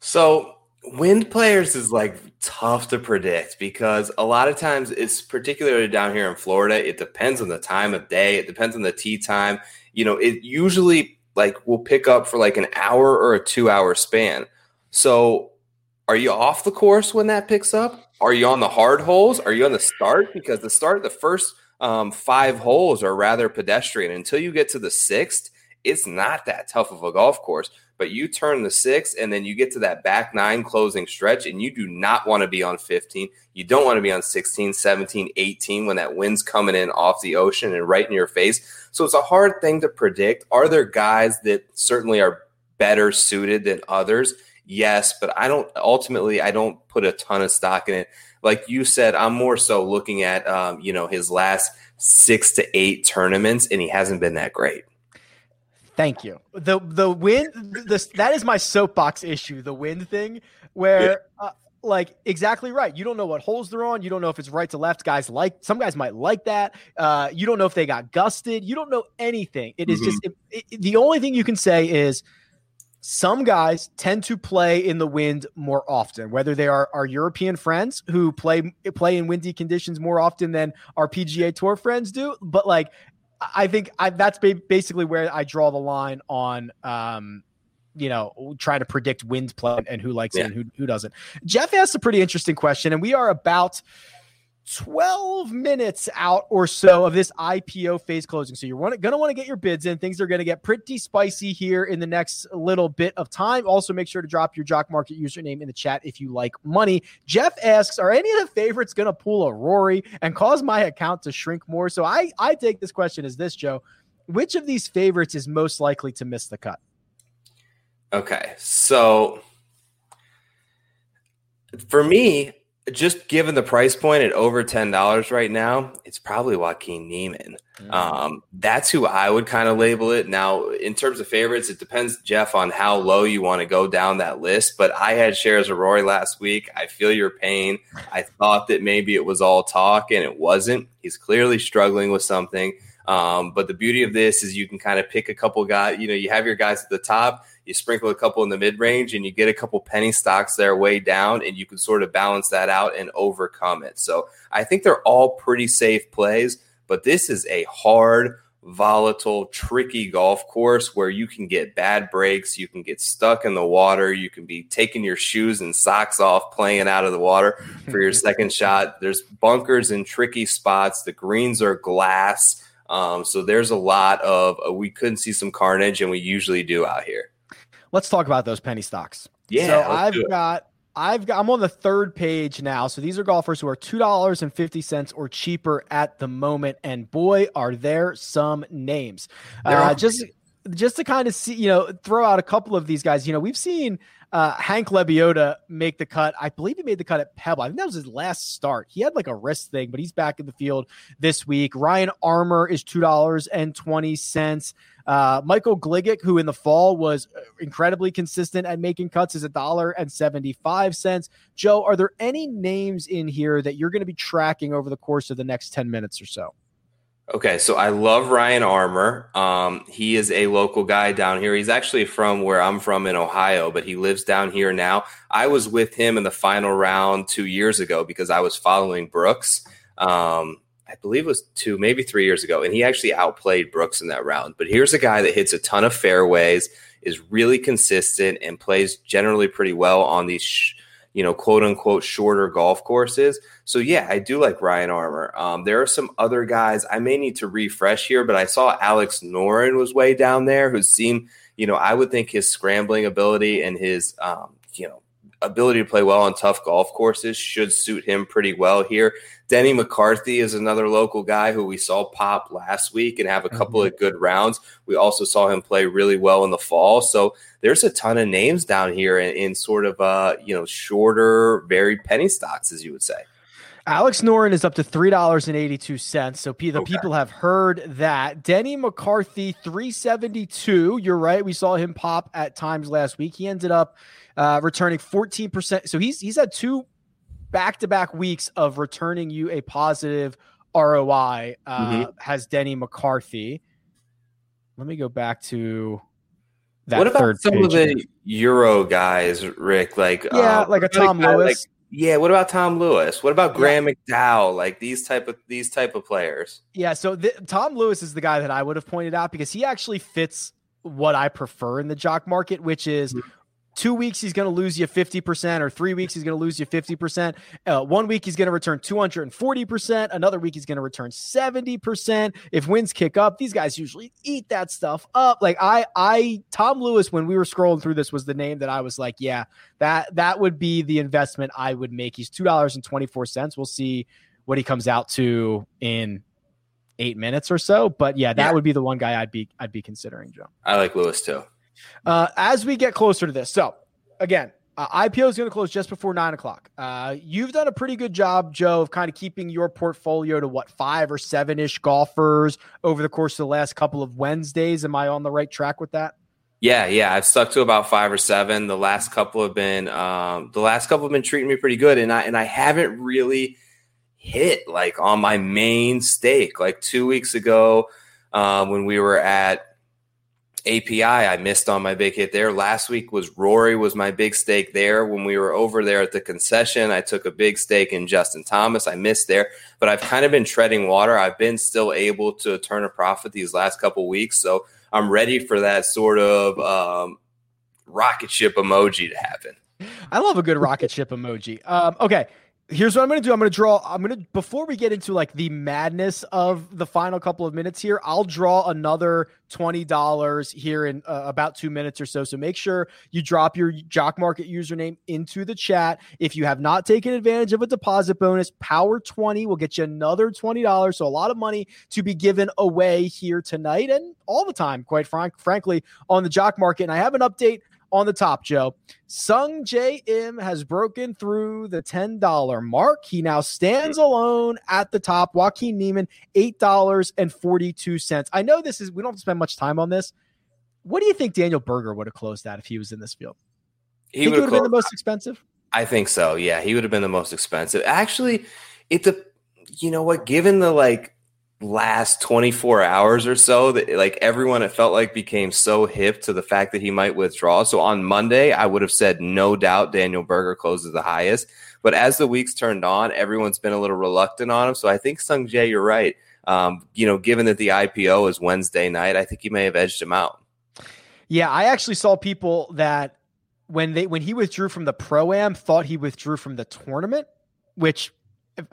So Wind players is like tough to predict because a lot of times it's particularly down here in Florida. It depends on the time of day. It depends on the tee time. You know, it usually like will pick up for like an hour or a two hour span. So are you off the course when that picks up? Are you on the hard holes? Are you on the start? Because the start, the first um, five holes are rather pedestrian. Until you get to the sixth, it's not that tough of a golf course but you turn the six and then you get to that back nine closing stretch and you do not want to be on 15. You don't want to be on 16, 17, 18 when that wind's coming in off the ocean and right in your face. So it's a hard thing to predict. Are there guys that certainly are better suited than others? Yes, but I don't ultimately I don't put a ton of stock in it. Like you said, I'm more so looking at um, you know his last six to eight tournaments, and he hasn't been that great. Thank you. The the wind this that is my soapbox issue, the wind thing, where yeah. uh, like exactly right. You don't know what holes they're on. You don't know if it's right to left. Guys like some guys might like that. Uh, you don't know if they got gusted. You don't know anything. It is mm-hmm. just it, it, the only thing you can say is some guys tend to play in the wind more often, whether they are our European friends who play play in windy conditions more often than our PGA Tour friends do. But like I think I, that's basically where I draw the line on, um, you know, trying to predict wind play and who likes yeah. it and who, who doesn't. Jeff asked a pretty interesting question, and we are about 12 minutes out or so of this IPO phase closing. So you're going to want to get your bids in. Things are going to get pretty spicy here in the next little bit of time. Also, make sure to drop your Jock Market username in the chat if you like money. Jeff asks, are any of the favorites going to pull a Rory and cause my account to shrink more? So I, I take this question as this, Joe. Which of these favorites is most likely to miss the cut? Okay. So for me, just given the price point at over ten dollars right now, it's probably Joaquin Niemann. Mm-hmm. Um, that's who I would kind of label it. Now, in terms of favorites, it depends, Jeff, on how low you want to go down that list. But I had shares of Rory last week. I feel your pain. I thought that maybe it was all talk, and it wasn't. He's clearly struggling with something. Um, but the beauty of this is you can kind of pick a couple guys. You know, you have your guys at the top you sprinkle a couple in the mid range and you get a couple penny stocks there way down and you can sort of balance that out and overcome it. So I think they're all pretty safe plays, but this is a hard, volatile, tricky golf course where you can get bad breaks, you can get stuck in the water, you can be taking your shoes and socks off playing out of the water <laughs> for your second shot. There's bunkers and tricky spots. The greens are glass. Um, so there's a lot of uh, we couldn't see some carnage, and we usually do out here. Let's talk about those penny stocks. Yeah. So I've got I've got I'm on the third page now. So these are golfers who are two dollars and fifty cents or cheaper at the moment, and boy, are there some names. Uh, just just to kind of see, you know, throw out a couple of these guys. You know, we've seen uh, Hank Lebioda make the cut. I believe he made the cut at Pebble. I think that was his last start. He had like a wrist thing, but he's back in the field this week. Ryan Armour is two dollars and twenty cents. Uh, Michael Gligic, who in the fall was uh, incredibly consistent at making cuts, is a dollar and seventy-five cents. Joe, are there any names in here that you're going to be tracking over the course of the next ten minutes or so? Okay, so I love Ryan Armour. Um, he is a local guy down here. He's actually from where I'm from in Ohio, but he lives down here now. I was with him in the final round two years ago because I was following Brooks. Um, I believe it was two, maybe three years ago, and he actually outplayed Brooks in that round. But here's a guy that hits a ton of fairways, is really consistent, and plays generally pretty well on these. Sh- you know, quote unquote shorter golf courses. So yeah, I do like Ryan Armour. Um, there are some other guys I may need to refresh here, but I saw Alex Noren was way down there, who seemed, you know, I would think his scrambling ability and his, um, you know, ability to play well on tough golf courses should suit him pretty well here. Denny McCarthy is another local guy who we saw pop last week and have a couple mm-hmm. of good rounds. We also saw him play really well in the fall. So there's a ton of names down here in, in sort of uh, you know, shorter, very penny stocks, as you would say. Alex Noren is up to three dollars and eighty two cents. So the okay. people have heard that. Denny McCarthy three seventy two. You're right. We saw him pop at times last week. He ended up uh, returning 14%. So he's he's had two back to back weeks of returning you a positive ROI. Uh, mm-hmm. Has Denny McCarthy? Let me go back to that what about some of the. Euro guys, Rick? Like yeah, uh, like a Tom guy Lewis. Yeah, what about Tom Lewis? What about Graham McDowell? Like these type of these type of players. Yeah, so th- Tom Lewis is the guy that I would have pointed out because he actually fits what I prefer in the jock market, which is Mhm. Two weeks he's going to lose you 50%, or three weeks he's going to lose you 50%. Uh, one week he's going to return 240%. Another week he's going to return 70%. If wins kick up, these guys usually eat that stuff up. Like I, I, Tom Lewis, when we were scrolling through this, was the name that I was like, yeah, that that would be the investment I would make. He's two dollars and twenty four cents. We'll see what he comes out to in eight minutes or so. But yeah, that Yeah. would be the one guy I'd be I'd be considering, Joe. I like Lewis too. Uh, as we get closer to this, so again, uh, IPO is going to close just before nine o'clock. Uh, you've done a pretty good job, Joe, of kind of keeping your portfolio to what five or seven ish golfers over the course of the last couple of Wednesdays. Am I on the right track with that? Yeah, yeah, I've stuck to about five or seven. The last couple have been um, the last couple have been treating me pretty good, and I and I haven't really hit like on my main stake. Like two weeks ago, um, when we were at API, I missed on my big hit there. Last week was Rory was my big stake there. When we were over there at the concession, I took a big stake in Justin Thomas. I missed there, but I've kind of been treading water. I've been still able to turn a profit these last couple weeks, so I'm ready for that sort of um, rocket ship emoji to happen. I love a good rocket ship emoji. Um, okay, here's what I'm going to do. I'm going to draw. I'm going to before we get into like the madness of the final couple of minutes here. I'll draw another twenty dollars here in uh, about two minutes or so. So make sure you drop your Jock Market username into the chat. If you have not taken advantage of a deposit bonus, Power Twenty will get you another twenty dollars. So a lot of money to be given away here tonight and all the time, quite frank, frankly, on the Jock Market. And I have an update on the top, Joe. Sungjae Im has broken through the $10 mark. He now stands alone at the top. Joaquin Niemann, $8.42. I know this is, we don't have to spend much time on this. What do you think Daniel Berger would have closed at if he was in this field? He would have would have been the most expensive? I think so. Yeah, he would have been the most expensive. Actually, it the you know what? Given the like last 24 hours or so that like everyone it felt like became so hip to the fact that he might withdraw. So on Monday, I would have said no doubt Daniel Berger closes the highest. But as the weeks turned on, everyone's been a little reluctant on him. So I think Sungjae, you're right. Um, you know, given that the IPO is Wednesday night, I think you may have edged him out. Yeah, I actually saw people that when they when he withdrew from the pro am thought he withdrew from the tournament, which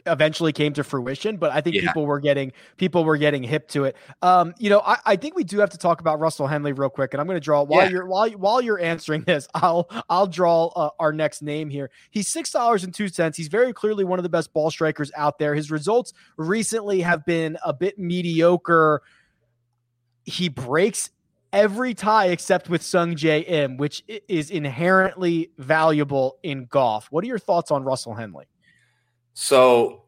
eventually came to fruition. But I think Yeah. people were getting people were getting hip to it. Um, you know, I, I think we do have to talk about Russell Henley real quick, and I'm going to draw while Yeah. you're while while you're answering this, <laughs> I'll I'll draw uh, our next name here. He's six dollars and two cents. He's very clearly one of the best ball strikers out there. His results recently have been a bit mediocre. He breaks every tie except with Sungjae Im, which is inherently valuable in golf. What are your thoughts on Russell Henley? So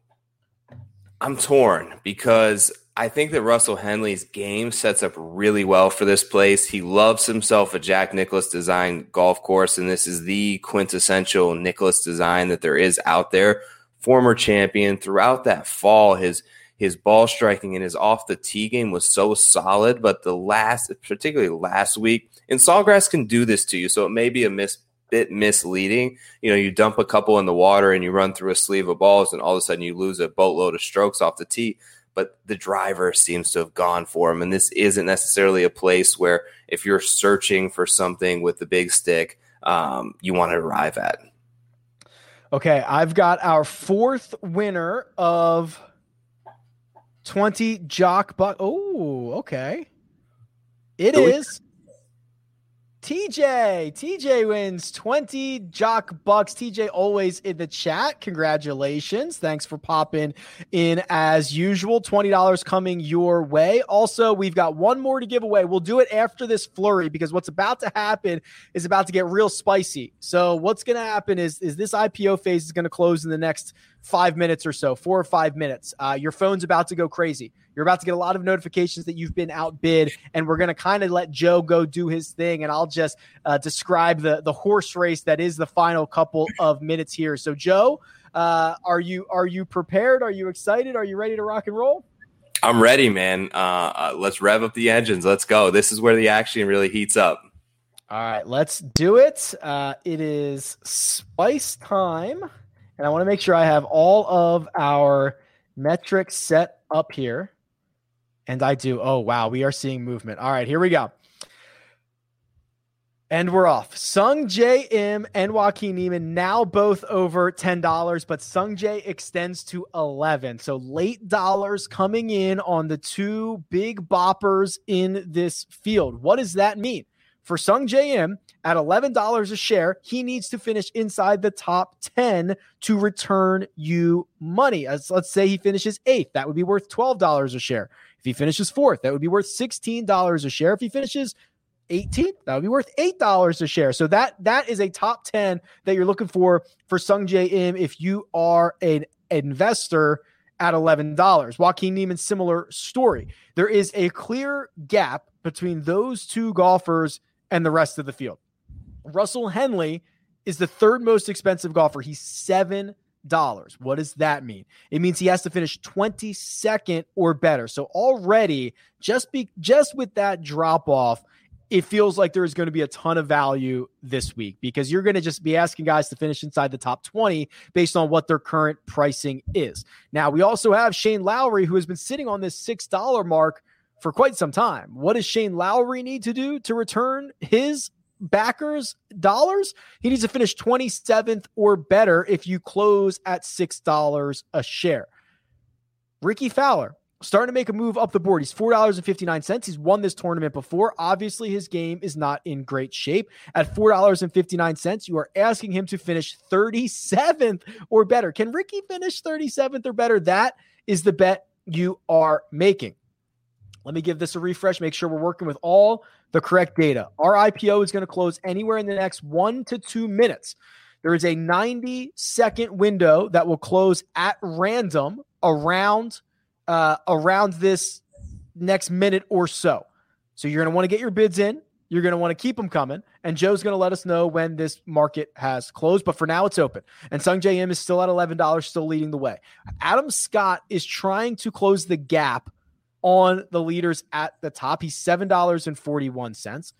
I'm torn because I think that Russell Henley's game sets up really well for this place. He loves himself a Jack Nicklaus design golf course, and this is the quintessential Nicklaus design that there is out there. Former champion throughout that fall, his his ball striking and his off the tee game was so solid, but the last, particularly last week, and Sawgrass can do this to you, so it may be a miss bit misleading. You know, you dump a couple in the water and you run through a sleeve of balls, and all of a sudden you lose a boatload of strokes off the tee. But the driver seems to have gone for him. And this isn't necessarily a place where, if you're searching for something with the big stick, um, you want to arrive at. Okay, I've got our fourth winner of 20 Jock Buck. Oh, okay. It is TJ. TJ wins 20 Jock Bucks. TJ always in the chat. Congratulations. Thanks for popping in as usual. $20 coming your way. Also, we've got one more to give away. We'll do it after this flurry because what's about to happen is about to get real spicy. So what's going to happen is is this IPO phase is going to close in the next five minutes or so, four or five minutes. Uh, your phone's about to go crazy. You're about to get a lot of notifications that you've been outbid, and we're going to kind of let Joe go do his thing, and I'll just uh, describe the the horse race that is the final couple of minutes here. So, Joe, uh, are you are you prepared? Are you excited? Are you ready to rock and roll? I'm ready, man. Uh, uh, let's rev up the engines. Let's go. This is where the action really heats up. All right, let's do it. Uh, it is spice time, and I want to make sure I have all of our metrics set up here. And I do. Oh, wow. We are seeing movement. All right, here we go. And we're off. Sungjae Im and Joaquin Niemann now both over $10, but Sungjae extends to 11. So late dollars coming in on the two big boppers in this field. What does that mean? For Sungjae Im at $11 a share, he needs to finish inside the top 10 to return you money. As let's say he finishes eighth, that would be worth $12 a share. If he finishes fourth, that would be worth $16 a share. If he finishes 18th, that would be worth $8 a share. So that that is a top 10 that you're looking for for Sungjae Im if you are an investor at $11. Joaquin Niemann, similar story. There is a clear gap between those two golfers and the rest of the field. Russell Henley is the third most expensive golfer. He's seven dollars. What does that mean? It means he has to finish 22nd or better. So already just be just with that drop off, it feels like there's going to be a ton of value this week because you're going to just be asking guys to finish inside the top 20 based on what their current pricing is. Now, we also have Shane Lowry, who has been sitting on this $6 mark for quite some time. What does Shane Lowry need to do to return his backers dollars? He needs to finish 27th or better if you close at $6 a share. Rickie Fowler, starting to make a move up the board. He's $4.59. He's won this tournament before. Obviously, his game is not in great shape. At $4.59, you are asking him to finish 37th or better. Can Rickie finish 37th or better? That is the bet you are making. Let me give this a refresh, make sure we're working with all the correct data. Our IPO is going to close anywhere in the next one to two minutes. There is a 90 second window that will close at random around uh, around this next minute or so. So you're going to want to get your bids in. You're going to want to keep them coming. And Joe's going to let us know when this market has closed. But for now, it's open. And Sungjae Im is still at $11, still leading the way. Adam Scott is trying to close the gap on the leaders at the top. He's $7.41.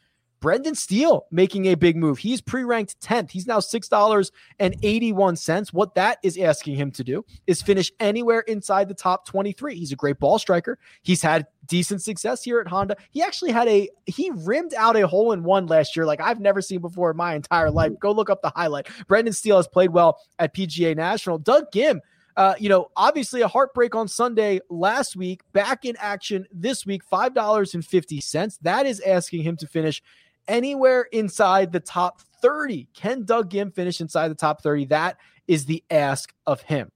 Brendan Steele making a big move. He's pre ranked 10th. He's now $6.81. What that is asking him to do is finish anywhere inside the top 23. He's a great ball striker. He's had decent success here at Honda. He actually had a, he rimmed out a hole in one last year like I've never seen before in my entire life. Go look up the highlight. Brendan Steele has played well at PGA National. Doug Ghim uh, you know, obviously a heartbreak on Sunday last week, back in action this week, $5.50. That is asking him to finish anywhere inside the top 30. Can Doug Ghim finish inside the top 30? That is the ask of him.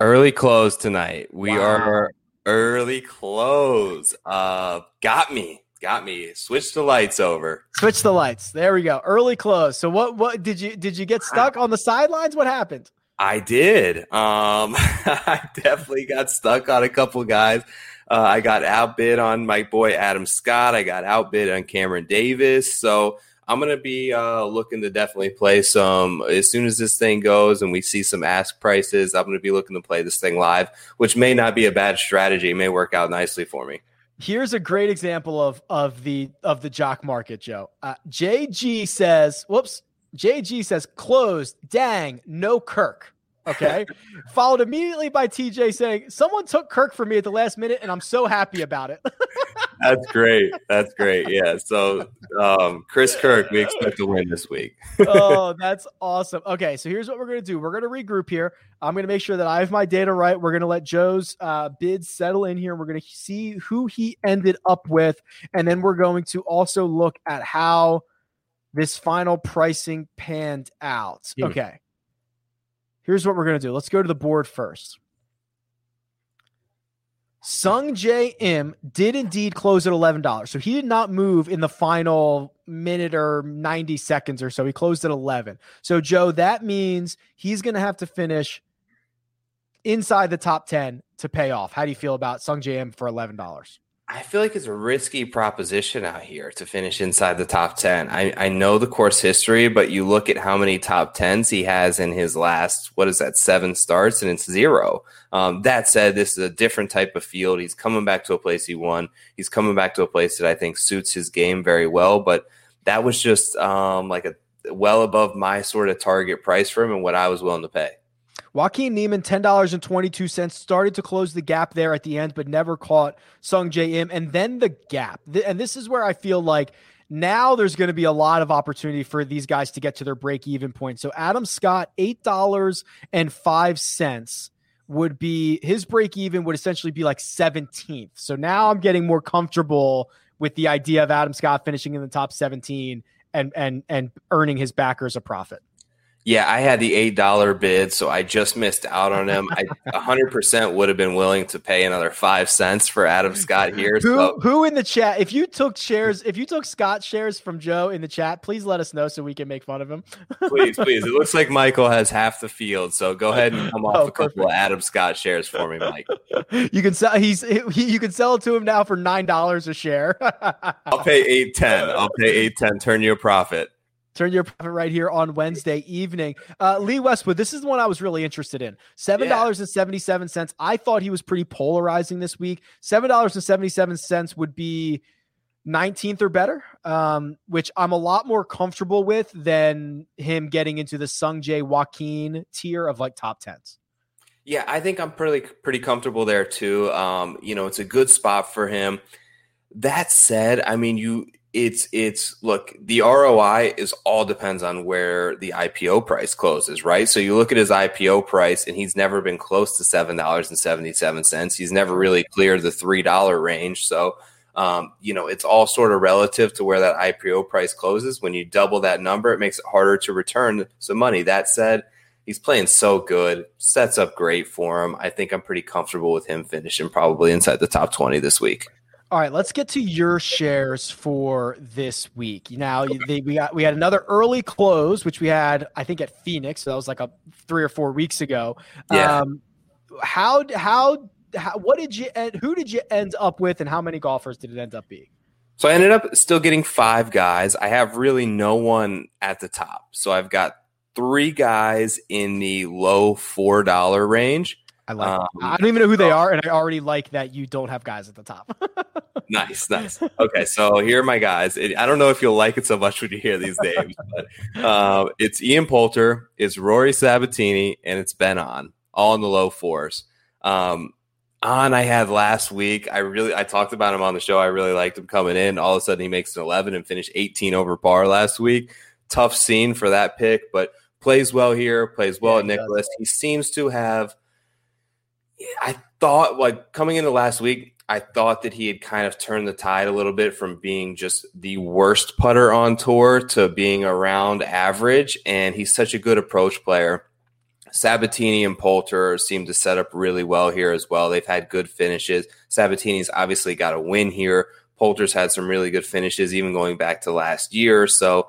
Early close tonight. We wow. are early close. Uh, got me. Got me. Switch the lights over. Switch the lights. There we go. Early close. So what what did you did you get stuck on the sidelines? What happened? I did. Um <laughs> I definitely got stuck on a couple guys. Uh, I got outbid on my boy Adam Scott. I got outbid on Cameron Davis. So I'm going to be uh, looking to definitely play some as soon as this thing goes and we see some ask prices. I'm going to be looking to play this thing live, which may not be a bad strategy. It may work out nicely for me. Here's a great example of of the of the jock market, Joe. Uh, JG says, "Whoops." JG says, "Closed. Dang, no Kirk." Okay. <laughs> Followed immediately by TJ saying, Someone took Kirk for me at the last minute, and I'm so happy about it. <laughs> That's great. That's great. Yeah. So, um, Chris Kirk, we expect to win this week. oh, <laughs> that's awesome. Okay. So, here's what we're going to do we're going to regroup here. I'm going to make sure that I have my data right. We're going to let Joe's uh, bids settle in here. We're going to see who he ended up with. And then we're going to also look at how this final pricing panned out. Hmm. Okay. Here's what we're going to do. Let's go to the board first. Sungjae Im did indeed close at $11. So he did not move in the final minute or 90 seconds or so. He closed at 11. So, Joe, that means he's going to have to finish inside the top 10 to pay off. How do you feel about Sungjae Im for $11? I feel like it's a risky proposition out here to finish inside the top 10. I, I know the course history, but you look at how many top 10s he has in his last, what is that, seven starts, and it's zero. Um, that said, this is a different type of field. He's coming back to a place he won. He's coming back to a place that I think suits his game very well. But that was just um, like a well above my sort of target price for him and what I was willing to pay. Joaquin Niemann, $10.22, started to close the gap there at the end, but never caught Sungjae Im. And then the gap. And this is where I feel like now there's going to be a lot of opportunity for these guys to get to their break even point. So Adam Scott, $8.05 would be his break even would essentially be like 17th. So now I'm getting more comfortable with the idea of Adam Scott finishing in the top 17 and and and earning his backers a profit. Yeah, I had the eight dollar bid, so I just missed out on him. I hundred percent would have been willing to pay another five cents for Adam Scott here. Who so. who in the chat? If you took shares, if you took Scott shares from Joe in the chat, please let us know so we can make fun of him. please, <laughs> please. It looks like Michael has half the field, so go ahead and come oh, off oh, a couple of Adam Scott shares for me, Mike. <laughs> You can sell. He's he, you can sell it to him now for nine dollars a share. <laughs> I'll pay eight ten. I'll pay eight ten. Turn you a profit. Turn your profit right here on Wednesday evening. Uh, Lee Westwood, this is the one I was really interested in. Seven dollars and seventy-seven cents. I thought he was pretty polarizing this week. Seven dollars and seventy-seven cents would be 19th or better, um, which I'm a lot more comfortable with than him getting into the Sungjae Joaquin tier of like top tens. Yeah, I think I'm pretty pretty comfortable there too. Um, you know, it's a good spot for him. That said, I mean, you it's it's look the ROI is all depends on where the IPO price closes, right? So you look at his IPO price and he's never been close to seven dollars and seventy seven cents. He's never really cleared the three dollar range. So um, you know it's all sort of relative to where that IPO price closes. When you double that number, it makes it harder to return some money. That said, he's playing so good, sets up great for him. I think I'm pretty comfortable with him finishing probably inside the top twenty this week. All right, let's get to your shares for this week. Now, they, we got we had another early close, which we had, I think, at Phoenix. So that was like a three or four weeks ago. Yeah. Um, how how how what did you end? Who did you end up with, and how many golfers did it end up being? So I ended up still getting five guys. I have really no one at the top. So I've got three guys in the low four dollar range. I like. Um, I don't even know who they are, and I already like that you don't have guys at the top. <laughs> nice, nice. Okay, so here are my guys. I don't know if you'll like it so much when you hear these names, but uh, it's Ian Poulter, it's Rory Sabbatini, and it's Ben An, all in the low fours. Um, on I had last week. I really I talked about him on the show. I really liked him coming in. All of a sudden he makes an 11 and finished 18 over par last week. Tough scene for that pick, but plays well here, plays well yeah, at Nicklaus. He seems to have I thought like coming into last week, I thought that he had kind of turned the tide a little bit from being just the worst putter on tour to being around average. And he's such a good approach player. Sabbatini and Poulter seem to set up really well here as well. They've had good finishes. Sabbatini's obviously got a win here. Poulter's had some really good finishes, even going back to last year. So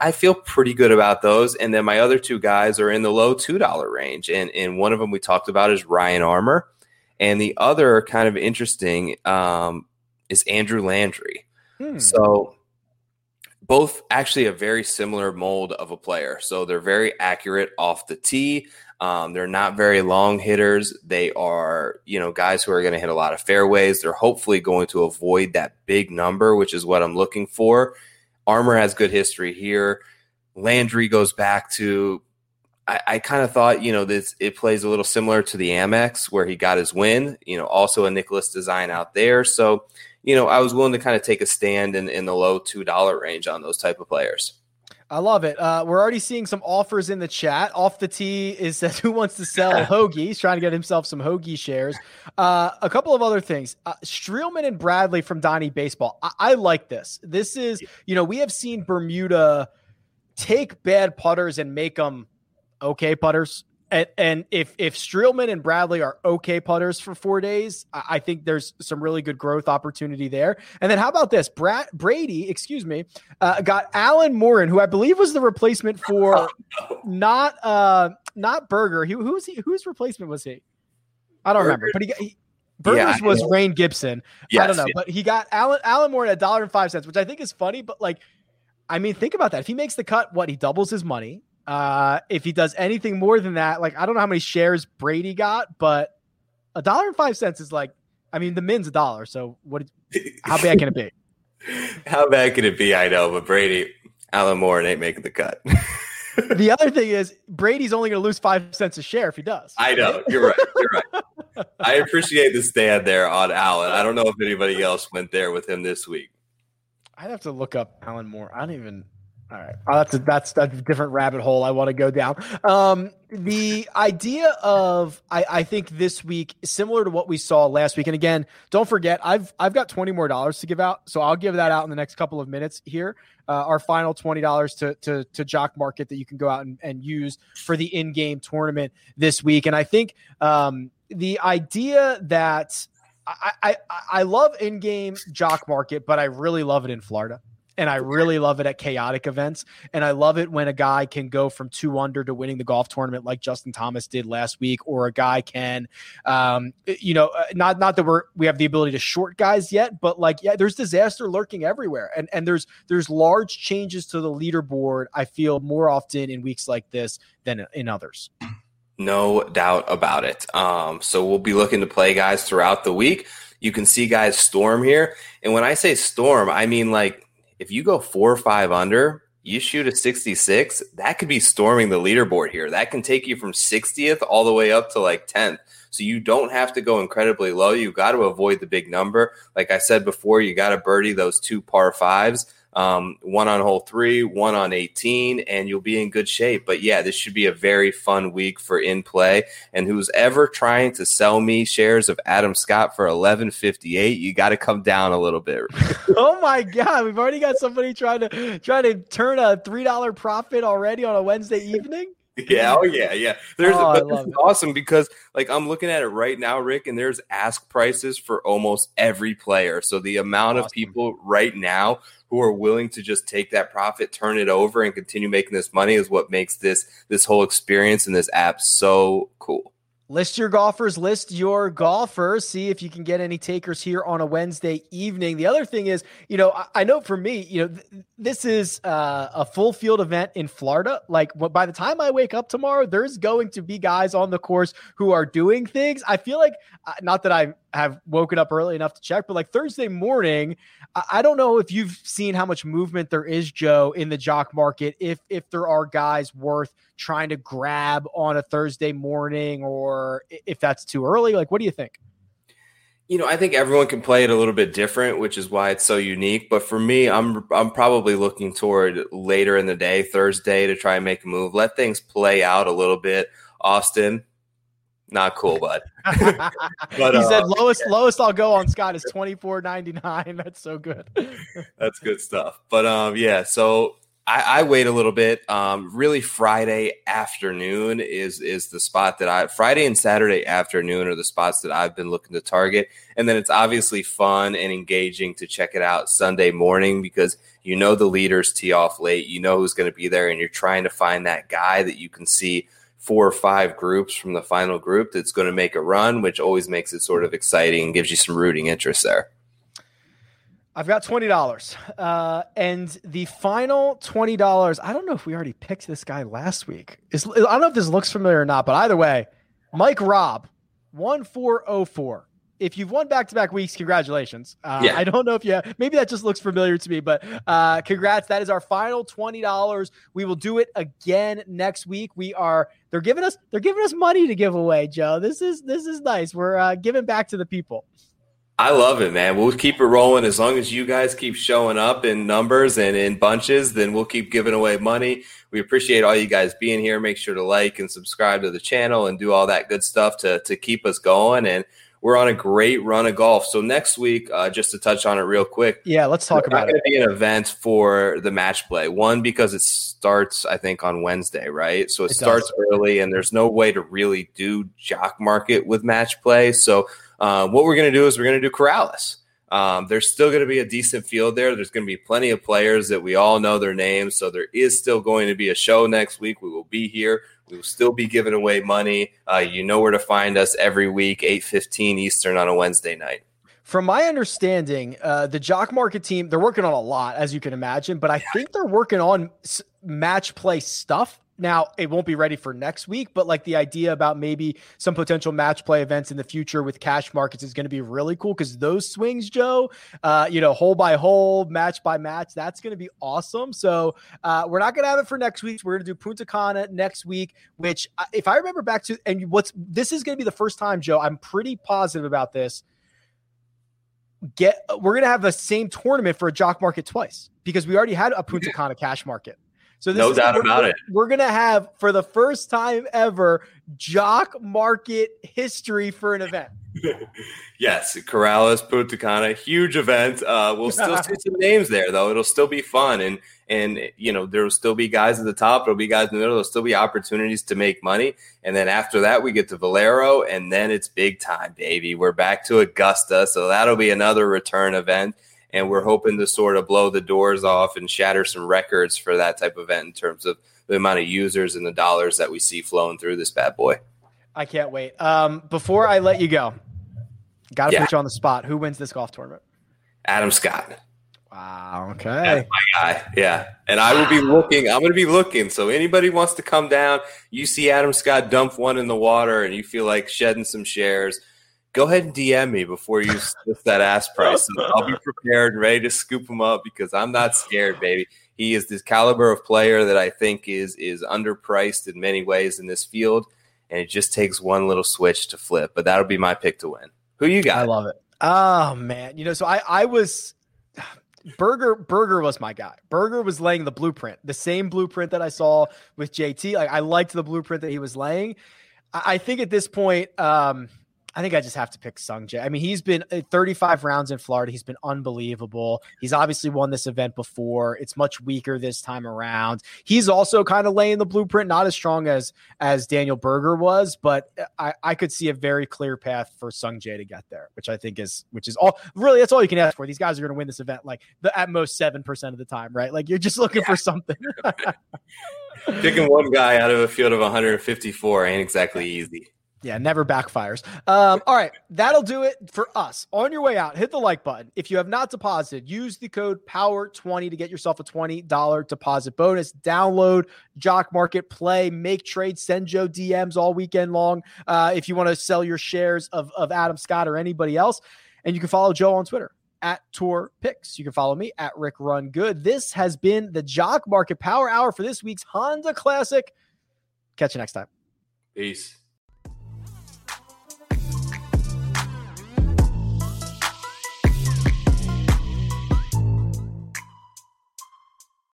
I feel pretty good about those. And then my other two guys are in the low $2 range. And, and one of them we talked about is Ryan Armour. And the other kind of interesting um, is Andrew Landry. Hmm. So both actually a very similar mold of a player. So they're very accurate off the tee. Um, they're not very long hitters. They are, you know, guys who are going to hit a lot of fairways. They're hopefully going to avoid that big number, which is what I'm looking for. Armour has good history here. Landry goes back to I, I kind of thought, you know, this it plays a little similar to the Amex where he got his win, you know, also a Nicklaus design out there. So, you know, I was willing to kind of take a stand in, in the low two dollar range on those type of players. I love it. Uh, we're already seeing some offers in the chat. Off the tee is that who wants to sell <laughs> Hoge? He's trying to get himself some Hoge shares. Uh, a couple of other things. Uh, Streelman and Bradley from Donnie Baseball. I-, I like this. This is, you know, we have seen Bermuda take bad putters and make them okay putters. And, and if if Streelman and Bradley are okay putters for four days, I think there's some really good growth opportunity there. And then how about this? Brad Brady, excuse me, uh, got Alan Morin, who I believe was the replacement <laughs> for not uh not Berger. He, who's he? Whose replacement was he? I don't Berger. remember, but he, he Berger's yeah, was Rhein Gibson. Yes, I don't know, yeah. but he got Alan Alan Morin a dollar and five cents, which I think is funny. But like, I mean, think about that. If he makes the cut, what he doubles his money. Uh, if he does anything more than that, like I don't know how many shares Brady got, but a dollar and five cents is like, I mean, the min's a dollar. So what? How bad can it be? <laughs> How bad can it be? I know, but Brady, Alan Moore ain't making the cut. the <laughs> other thing is Brady's only going to lose five cents a share if he does. I know. You're right. You're right. I appreciate the stand there on Alan. I don't know if anybody else went there with him this week. I'd have to look up Alan Moore. I don't even. All right, that's a, that's a different rabbit hole I want to go down. Um, the idea of I, I think this week similar to what we saw last week, and again, don't forget I've I've got twenty more dollars to give out, so I'll give that out in the next couple of minutes here. Uh, our final twenty dollars to, to to Jock Market that you can go out and, and use for the in game tournament this week, and I think um, the idea that I, I, I love in game Jock Market, but I really love it in Florida and I really love it at chaotic events. And I love it when a guy can go from two under to winning the golf tournament like Justin Thomas did last week, or a guy can, um, you know, uh, not not that we're we have the ability to short guys yet, but like yeah, there's disaster lurking everywhere, and and there's there's large changes to the leaderboard. I feel more often in weeks like this than in others. No doubt about it. Um, so we'll be looking to play guys throughout the week. You can see guys storm here. And when I say storm, I mean like if you go four or five under, you shoot a 66, that could be storming the leaderboard here. That can take you from 60th all the way up to like 10th. So you don't have to go incredibly low. You got to avoid the big number. Like I said before, you got to birdie those two par fives um, one on hole three, one on 18, and you'll be in good shape. But yeah, this should be a very fun week for in play. And who's ever trying to sell me shares of Adam Scott for 1158, you got to come down a little bit. <laughs> oh my God. We've already got somebody trying to try to turn a $3 profit already on a Wednesday evening. <laughs> Yeah, oh yeah, yeah. There's oh, but this is awesome because like I'm looking at it right now, Rick, and there's ask prices for almost every player. So the amount awesome. of people right now who are willing to just take that profit, turn it over, and continue making this money is what makes this this whole experience and this app so cool. List your golfers, list your golfers, see if you can get any takers here on a Wednesday evening. The other thing is, you know, I, I know for me, you know, th- this is uh, a full field event in Florida. Like by the time I wake up tomorrow, there's going to be guys on the course who are doing things. I feel like, uh, not that I have woken up early enough to check, but like Thursday morning, I don't know if you've seen how much movement there is, Joe, in the jock market. If if there are guys worth trying to grab on a Thursday morning, or if that's too early, like what do you think? You know, I think everyone can play it a little bit different, which is why it's so unique. But for me, I'm I'm probably looking toward later in the day, Thursday, to try and make a move. Let things play out a little bit. Austin, not cool, bud. <laughs> but, he uh, said lowest yeah. lowest I'll go on Scott is twenty four ninety nine. <laughs> That's so good. That's good stuff. But um, yeah. So I, I wait a little bit. Um, really, Friday afternoon is is the spot that I Friday and Saturday afternoon are the spots that I've been looking to target. And then it's obviously fun and engaging to check it out Sunday morning because you know the leaders tee off late. You know who's going to be there, and you're trying to find that guy that you can see four or five groups from the final group that's going to make a run, which always makes it sort of exciting and gives you some rooting interest there. I've got twenty dollars, uh, and the final twenty dollars. I don't know if we already picked this guy last week. Is I don't know if this looks familiar or not, but either way, Mike Robb, one four oh four if you've won back to back weeks, congratulations. Uh, yeah. I don't know if you maybe that just looks familiar to me, but uh, congrats. That is our final twenty dollars. We will do it again next week. We are they're giving us they're giving us money to give away, Joe. This is this is nice. We're uh, giving back to the people. I love it, man. We'll keep it rolling as long as you guys keep showing up in numbers and in bunches. Then we'll keep giving away money. We appreciate all you guys being here. Make sure to like and subscribe to the channel and do all that good stuff to to keep us going and we're on a great run of golf. So next week, uh, just to touch on it real quick. Yeah, let's talk about it. Going to be an event for the match play. One because it starts, I think, on Wednesday, right? So it, it starts does. early, and there's no way to really do jock market with match play. So uh, what we're going to do is we're going to do Corales. Um, there's still going to be a decent field there. There's going to be plenty of players that we all know their names. So there is still going to be a show next week. We will be here. We will still be giving away money. Uh, you know where to find us every week, 8.15 Eastern on a Wednesday night. From my understanding, uh, the Jock Market team, they're working on a lot, as you can imagine, but I think they're working on match play stuff Now, it won't be ready for next week, but like the idea about maybe some potential match play events in the future with cash markets is going to be really cool because those swings, Joe, uh, you know, hole by hole, match by match, that's going to be awesome. So uh, we're not going to have it for next week. We're going to do Punta Cana next week, which, uh, if I remember back to, and what's this is going to be the first time, Joe, I'm pretty positive about this. Get we're going to have the same tournament for a jock market twice because we already had a Punta Cana cash market. So this no doubt about we're, it. We're gonna have for the first time ever jock market history for an event. <laughs> yes, Corales, Punta Cana, huge event. Uh, we'll still <laughs> see some names there though. It'll still be fun, and and you know there will still be guys at the top. There'll be guys in the middle. There'll still be opportunities to make money, and then after that we get to Valero, and then it's big time, baby. We're back to Augusta, so that'll be another return event and we're hoping to sort of blow the doors off and shatter some records for that type of event in terms of the amount of users and the dollars that we see flowing through this bad boy. I can't wait. Um, before I let you go, got to yeah. put you on the spot. Who wins this golf tournament? Adam Scott. Wow. Okay. That's my guy. Yeah. And I will be looking. I'm going to be looking. So anybody wants to come down, you see Adam Scott dump one in the water and you feel like shedding some shares – go ahead and DM me before you lift that ass <laughs> price. I'll be prepared and ready to scoop him up because I'm not scared, baby. He is this caliber of player that I think is is underpriced in many ways in this field, and it just takes one little switch to flip. But that'll be my pick to win. Who you got? I love it. Oh man, you know, so I I was <sighs> Berger Berger was my guy. Berger was laying the blueprint, the same blueprint that I saw with JT. Like I liked the blueprint that he was laying. I think at this point, um, I think I just have to pick Sungjae. I mean, he's been uh, 35 rounds in Florida. He's been unbelievable. He's obviously won this event before. It's much weaker this time around. He's also kind of laying the blueprint, not as strong as as Daniel Berger was, but uh, I, I could see a very clear path for Sungjae to get there, which I think is which is all really that's all you can ask for. These guys are going to win this event like the at most seven percent of the time, right? Like you're just looking yeah. for something. <laughs> Picking one guy out of a field of 154 ain't exactly easy. Yeah, never backfires. Um, all right, that'll do it for us. On your way out, hit the like button. If you have not deposited, use the code POWER20 to get yourself a $20 deposit bonus. Download Jock Market, play, make trades, send Joe DMs all weekend long uh, if you want to sell your shares of, of Adam Scott or anybody else. And you can follow Joe on Twitter at Tour Picks. You can follow me at Rick Run Good. This has been the Jock Market Power Hour for this week's Honda Classic. Catch you next time. Peace.